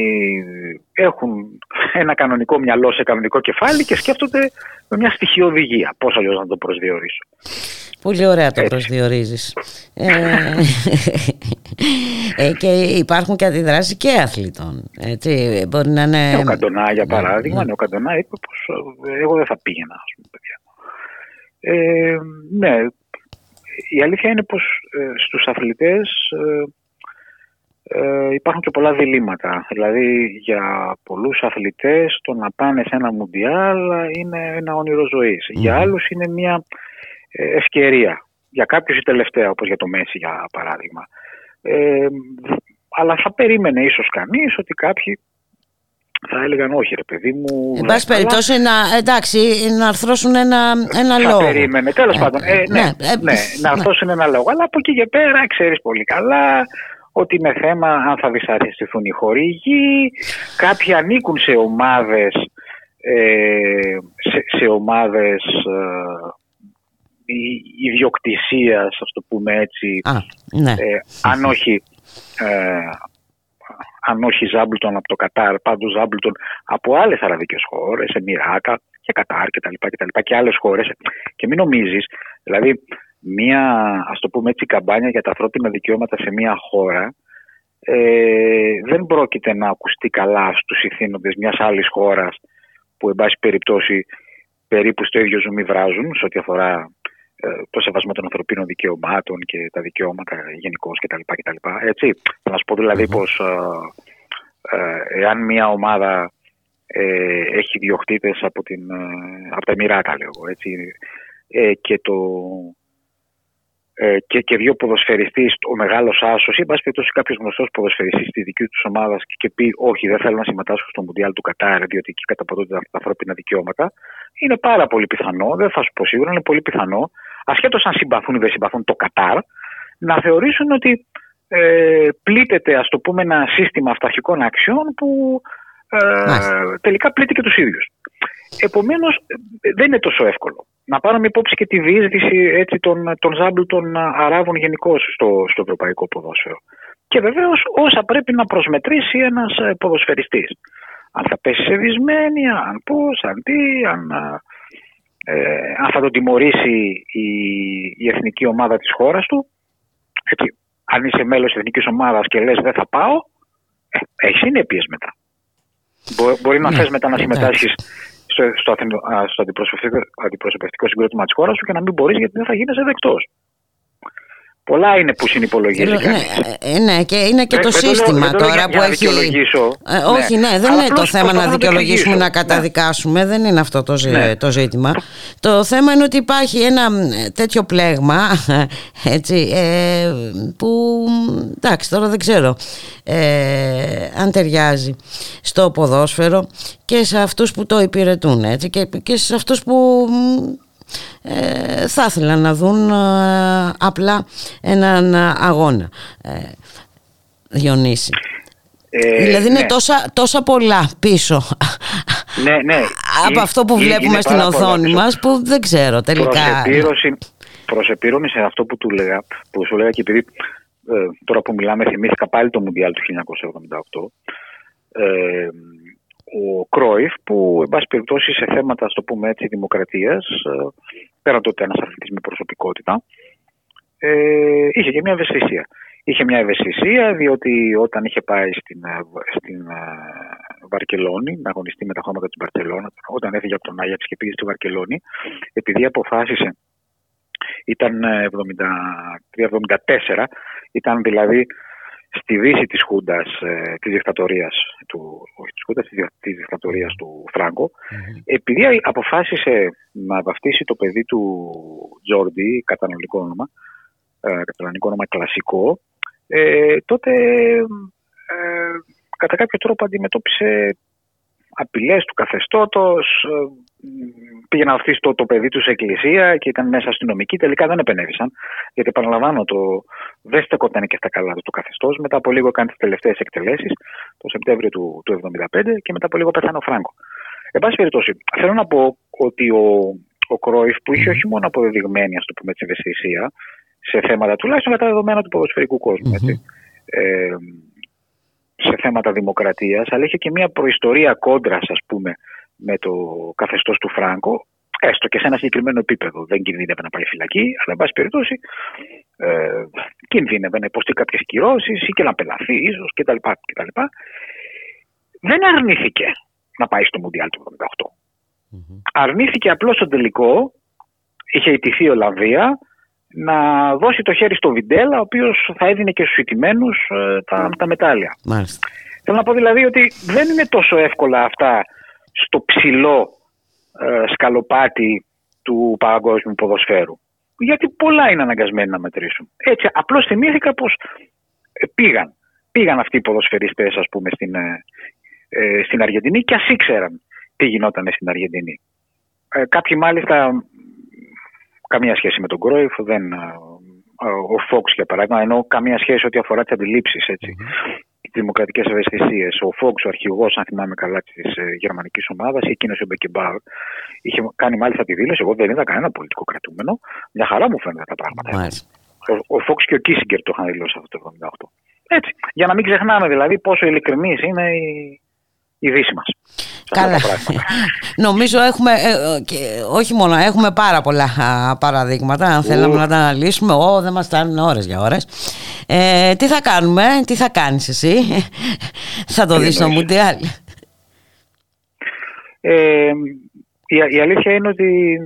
έχουν ένα κανονικό μυαλό σε κανονικό κεφάλι και σκέφτονται με μια στοιχειώδη υγεία. Πώς αλλιώς να το προσδιορίσω. Πολύ ωραία το προσδιορίζεις. Ε, ε, και υπάρχουν και αντιδράσεις και αθλητών. Έτσι, μπορεί να είναι... ο Καντονά για παράδειγμα, ναι. ναι, ο Καντονά είπε πως ε, εγώ δεν θα πήγαινα, ας πούμε, παιδιά. Ε, ναι, η αλήθεια είναι πως ε, στους αθλητές ε, ε, υπάρχουν και πολλά διλήμματα. Δηλαδή για πολλούς αθλητές το να πάνε σε ένα μουντιάλ είναι ένα όνειρο ζωής. Για άλλους είναι μια ε, ευκαιρία. Για κάποιους η τελευταία, όπως για το Μέση για παράδειγμα. Ε, αλλά θα περίμενε ίσως κανείς ότι κάποιοι θα έλεγαν όχι ρε παιδί μου. Εν πάση περιπτώσει, να, εντάξει, να αρθρώσουν ένα, ένα θα λόγο. περίμενε. Τέλος Ε, πάντων, ε, ναι, ναι, ναι, ε, να ναι. αρθώσουν ένα λόγο. Αλλά από εκεί και πέρα ξέρεις πολύ καλά ότι είναι θέμα αν θα δυσαρεστηθούν οι χορηγοί. Κάποιοι ανήκουν σε ομάδες, ε, σε, σε ομάδες ε, η- ιδιοκτησίας, ας το πούμε έτσι, Α, ναι. ε, αν όχι ε, αν όχι Ζάμπλτον από το Κατάρ, πάντως Ζάμπλτον από άλλες αραβικές χώρες, Εμμυράτα και Κατάρ και τα λοιπά και τα λοιπά και άλλες χώρες. Και μην νομίζεις, δηλαδή μία, ας το πούμε έτσι, καμπάνια για τα ανθρώπινα δικαιώματα σε μία χώρα ε, δεν πρόκειται να ακουστεί καλά στους ηθήνοντες μιας άλλης χώρας που εν πάση περιπτώσει περίπου στο ίδιο ζουμί βράζουν σε ό,τι αφορά ε, το σεβασμό των ανθρωπίνων δικαιωμάτων και τα δικαιώματα γενικώς κτλ. κτλ. Έτσι. Θα να σου πω δηλαδή πως ε, ε, εάν μια ομάδα ε, έχει διοκτήτες από, την, ε, από τα Εμμυράτα, λέω εγώ, έτσι, ε, και, το, ε, και, και δύο ποδοσφαιριστής, ο μεγάλος άσος ή εν πάση περιπτώσει κάποιος γνωστός ποδοσφαιριστής της δικής τους ομάδας και, και πει όχι δεν θέλω να συμμετάσχω στο Μουντιάλ του Κατάρ διότι εκεί καταπατώνται τα ανθρώπινα δικαιώματα είναι πάρα πολύ πιθανό, δεν θα σου πω σίγουρα, είναι πολύ πιθανό ασχέτως αν συμπαθούν ή δεν συμπαθούν το Κατάρ να θεωρήσουν ότι ε, πλήττεται ας το πούμε ένα σύστημα αυταρχικών αξιών που ε, τελικά πλήττει και τους ίδιους. Επομένως ε, δεν είναι τόσο εύκολο. Να πάρουμε υπόψη και τη διείσδυση έτσι, των, των ζάμπλ των Αράβων γενικώ στο, στο ευρωπαϊκό ποδόσφαιρο. Και βεβαίως όσα πρέπει να προσμετρήσει ένας ε, ποδοσφαιριστής. Αν θα πέσει σε δυσμένεια, αν πώς, αν τι, αν, ε, αν θα τον τιμωρήσει η, η εθνική ομάδα της χώρας του. Έτσι, αν είσαι μέλος της εθνικής ομάδας και λες δεν θα πάω, ε, έχεις συνέπειες μετά. Μπο- Μπορεί να Ναι, θες μετά να εντάξει. συμμετάσχεις στο, στο, αθηνο- α, στο αντιπροσωπευτικό, αντιπροσωπευτικό συγκρότημα της χώρας σου και να μην μπορείς γιατί δεν θα γίνεσαι δεκτός. Πολλά είναι που συνυπολογίζεις Ναι, κανείς. ε, ναι, και είναι και Δεν- το δεν το λέω- σύστημα δεν το λέω τώρα για- που για να έχει. δικαιολογήσω. Ε, Ναι. όχι, ναι, δεν Αλλά είναι το απλώς θέμα να προσπαθώ να το δικαιολογήσουμε, να εξηγήσω. καταδικάσουμε. Δεν είναι αυτό το, ζη- Ναι. το ζήτημα. Το θέμα είναι ότι υπάρχει ένα μ, τέτοιο πλέγμα έτσι, ε, που εντάξει τώρα δεν ξέρω ε, αν ταιριάζει στο ποδόσφαιρο και σε αυτούς που το υπηρετούν έτσι, και, και σε αυτούς που μ, ε, θα ήθελαν να δουν ε, απλά έναν ε, αγώνα. Ε, Διονύση. Ε, δηλαδή είναι ναι. τόσα, τόσα πολλά πίσω Ναι, ναι. από Ε, αυτό που ε, βλέπουμε είναι στην πάρα πολλά οθόνη πίσω. μας που δεν ξέρω τελικά. Προς επίρρωση, προς επίρρωση σε αυτό που του λέγα, που σου λέγα και επειδή ε, τώρα που μιλάμε θυμήθηκα πάλι το Μουντιάλ του 1978 ε, ο Κρόιφ που εν πάση περιπτώσει σε θέματα στο πούμε έτσι δημοκρατίας ε, πέραν το ότι ένας αθλητής με προσωπικότητα ε, είχε και μια ευαισθησία. Είχε μια ευαισθησία διότι όταν είχε πάει στην, ε, στην ε, Βαρκελόνη να αγωνιστεί με τα χώματα της Μπαρκελόνα, όταν έφυγε από τον Άγιαξ και πήγε στη Βαρκελόνη, επειδή αποφάσισε, ήταν ε, 73-74, ήταν δηλαδή στη δύση της Χούντας, ε, της δικτατορίας του, όχι της Χούντας, της, δια- της δικτατορίας του Φράγκο, επειδή αποφάσισε να βαφτίσει το παιδί του Τζόρντι, κατανολικό όνομα, ε, καταλανικό όνομα κλασικό, ε, τότε ε, κατά κάποιο τρόπο αντιμετώπισε απειλές του καθεστώτος, ε, πήγε να αφήσει το, το παιδί του σε εκκλησία και ήταν μέσα αστυνομικοί, τελικά δεν επενέβησαν. Γιατί επαναλαμβάνω, το δεν στεκόταν και στα καλά του το καθεστώς. Μετά από λίγο κάνει τις τελευταίες εκτελέσεις, το Σεπτέμβριο του, του 1975 και μετά από λίγο πέθανε ο Φράγκο. Εν πάση περιπτώσει, θέλω να πω ότι ο, ο Κρόιφ που είχε όχι μόνο αποδεδειγμένη, ας το πούμε έτσι, ευαισθησία σε θέματα τουλάχιστον με τα δεδομένα του ποδοσφαιρικού κόσμου, έτσι, ε, σε θέματα δημοκρατίας, αλλά είχε και μια προϊστορία κόντρας, ας πούμε, με το καθεστώς του Φράγκο, έστω και σε ένα συγκεκριμένο επίπεδο. Δεν κινδύνευε να πάει φυλακή, αλλά εν πάση περιπτώσει ε, κινδύνευε να υποστεί κάποιες κυρώσεις ή και να πελαθεί ίσως κτλ. κτλ. Δεν αρνήθηκε να πάει στο Μουντιάλ του 1978. Αρνήθηκε απλώς στο τελικό, είχε ιτηθεί η Ολλανδία, να δώσει το χέρι στο Βιντέλα, ο οποίος θα έδινε και στους ιτημένους ε, τα, τα μετάλλια. Μάλιστα. Θέλω να πω δηλαδή ότι δεν είναι τόσο εύκολα αυτά στο ψηλό ε, σκαλοπάτι του παγκόσμιου ποδοσφαίρου. Γιατί πολλά είναι αναγκασμένοι να μετρήσουν. Έτσι, απλώς θυμήθηκα πως ε, πήγαν. Πήγαν αυτοί οι ποδοσφαιριστές ας πούμε στην, ε, ε, στην Αργεντινή και ας ήξεραν τι γινόταν στην Αργεντινή. Ε, κάποιοι μάλιστα καμία σχέση με τον Κρόιφ, δεν, ε, ε, ο Φόξ για παράδειγμα, ενώ καμία σχέση ό,τι αφορά τις αντιλήψεις, έτσι. Τι δημοκρατικές ευαισθησίες. Ο Φόξ, ο αρχηγός, αν θυμάμαι καλά, της ε, γερμανικής ομάδας, ή εκείνος ο Μπεκεμπάουρ, είχε κάνει μάλιστα τη δήλωση. Εγώ δεν είδα κανένα πολιτικό κρατούμενο. Μια χαρά μου φαίνονται τα πράγματα. Ο, ο Φόξ και ο Κίσιγκερ το είχαν δηλώσει αυτό το 1978. Έτσι. Για να μην ξεχνάμε δηλαδή πόσο ειλικρινή είναι η, η Δύση μας. Καλά. Νομίζω έχουμε, ε, ε, και όχι μόνο, έχουμε πάρα πολλά α, παραδείγματα. Αν θέλαμε να τα αναλύσουμε, ό, δεν μας φτάνουν ώρες για ώρες. Ε, τι θα κάνουμε, τι θα κάνεις εσύ, θα το δεις στο Μουντιάλ. Ε, η, η αλήθεια είναι ότι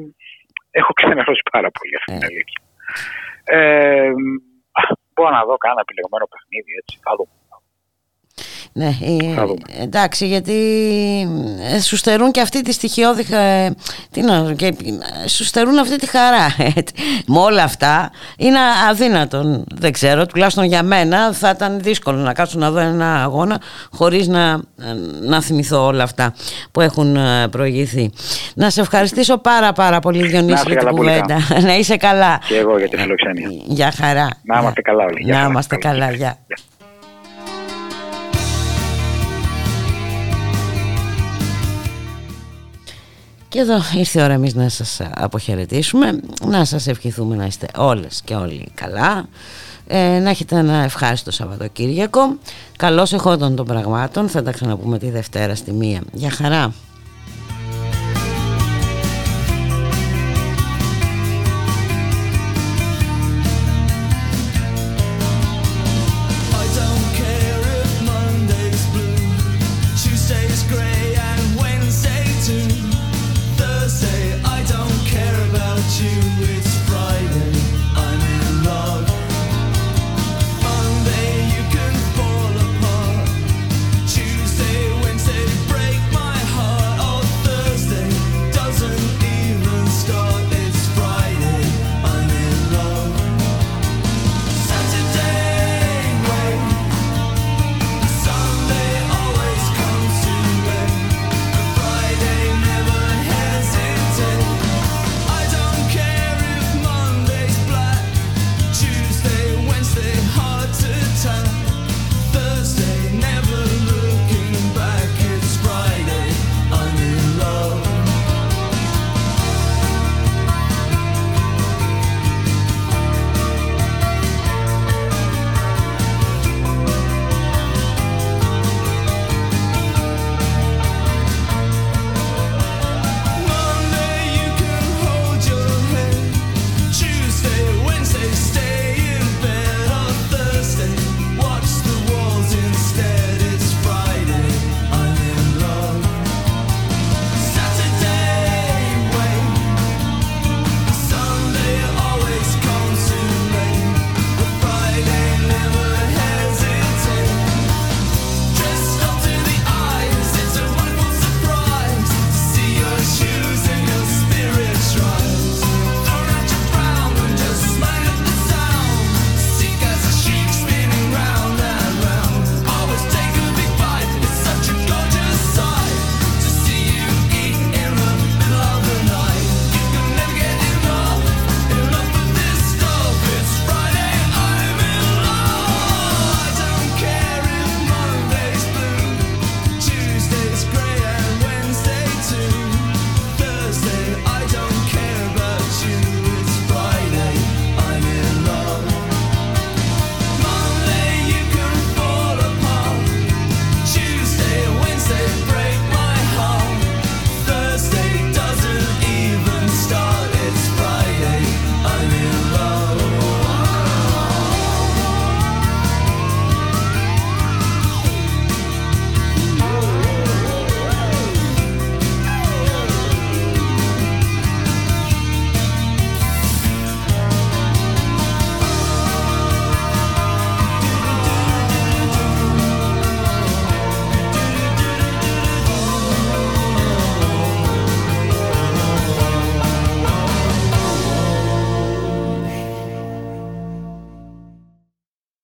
έχω ξενερώσει πάρα πολύ αυτή την αλήθεια. Ε, μπορώ να δω κάνα επιλεγμένο παιχνίδι, έτσι, θα δούμε. Ναι, ε, εντάξει, γιατί ε, σου στερούν και αυτή τη στοιχειώδη. Ε, τι να, και, ε, σου στερούν αυτή τη χαρά. Με όλα αυτά είναι αδύνατον. Δεν ξέρω, τουλάχιστον για μένα θα ήταν δύσκολο να κάτσω να δω ένα αγώνα χωρίς να, να θυμηθώ όλα αυτά που έχουν προηγηθεί. Να σε ευχαριστήσω πάρα πάρα πολύ Διονύση για την κουβέντα. να είσαι καλά. Και εγώ για τη φιλοξενία. Για χαρά. Να είμαστε καλά όλοι. Να είμαστε καλά, γεια. Και εδώ ήρθε η ώρα εμείς να σας αποχαιρετήσουμε, να σας ευχηθούμε να είστε όλες και όλοι καλά, ε, να έχετε ένα ευχάριστο Σαββατοκύριακο. Καλώς εχόντων των πραγμάτων, θα τα ξαναπούμε τη Δευτέρα στη μία. Για χαρά.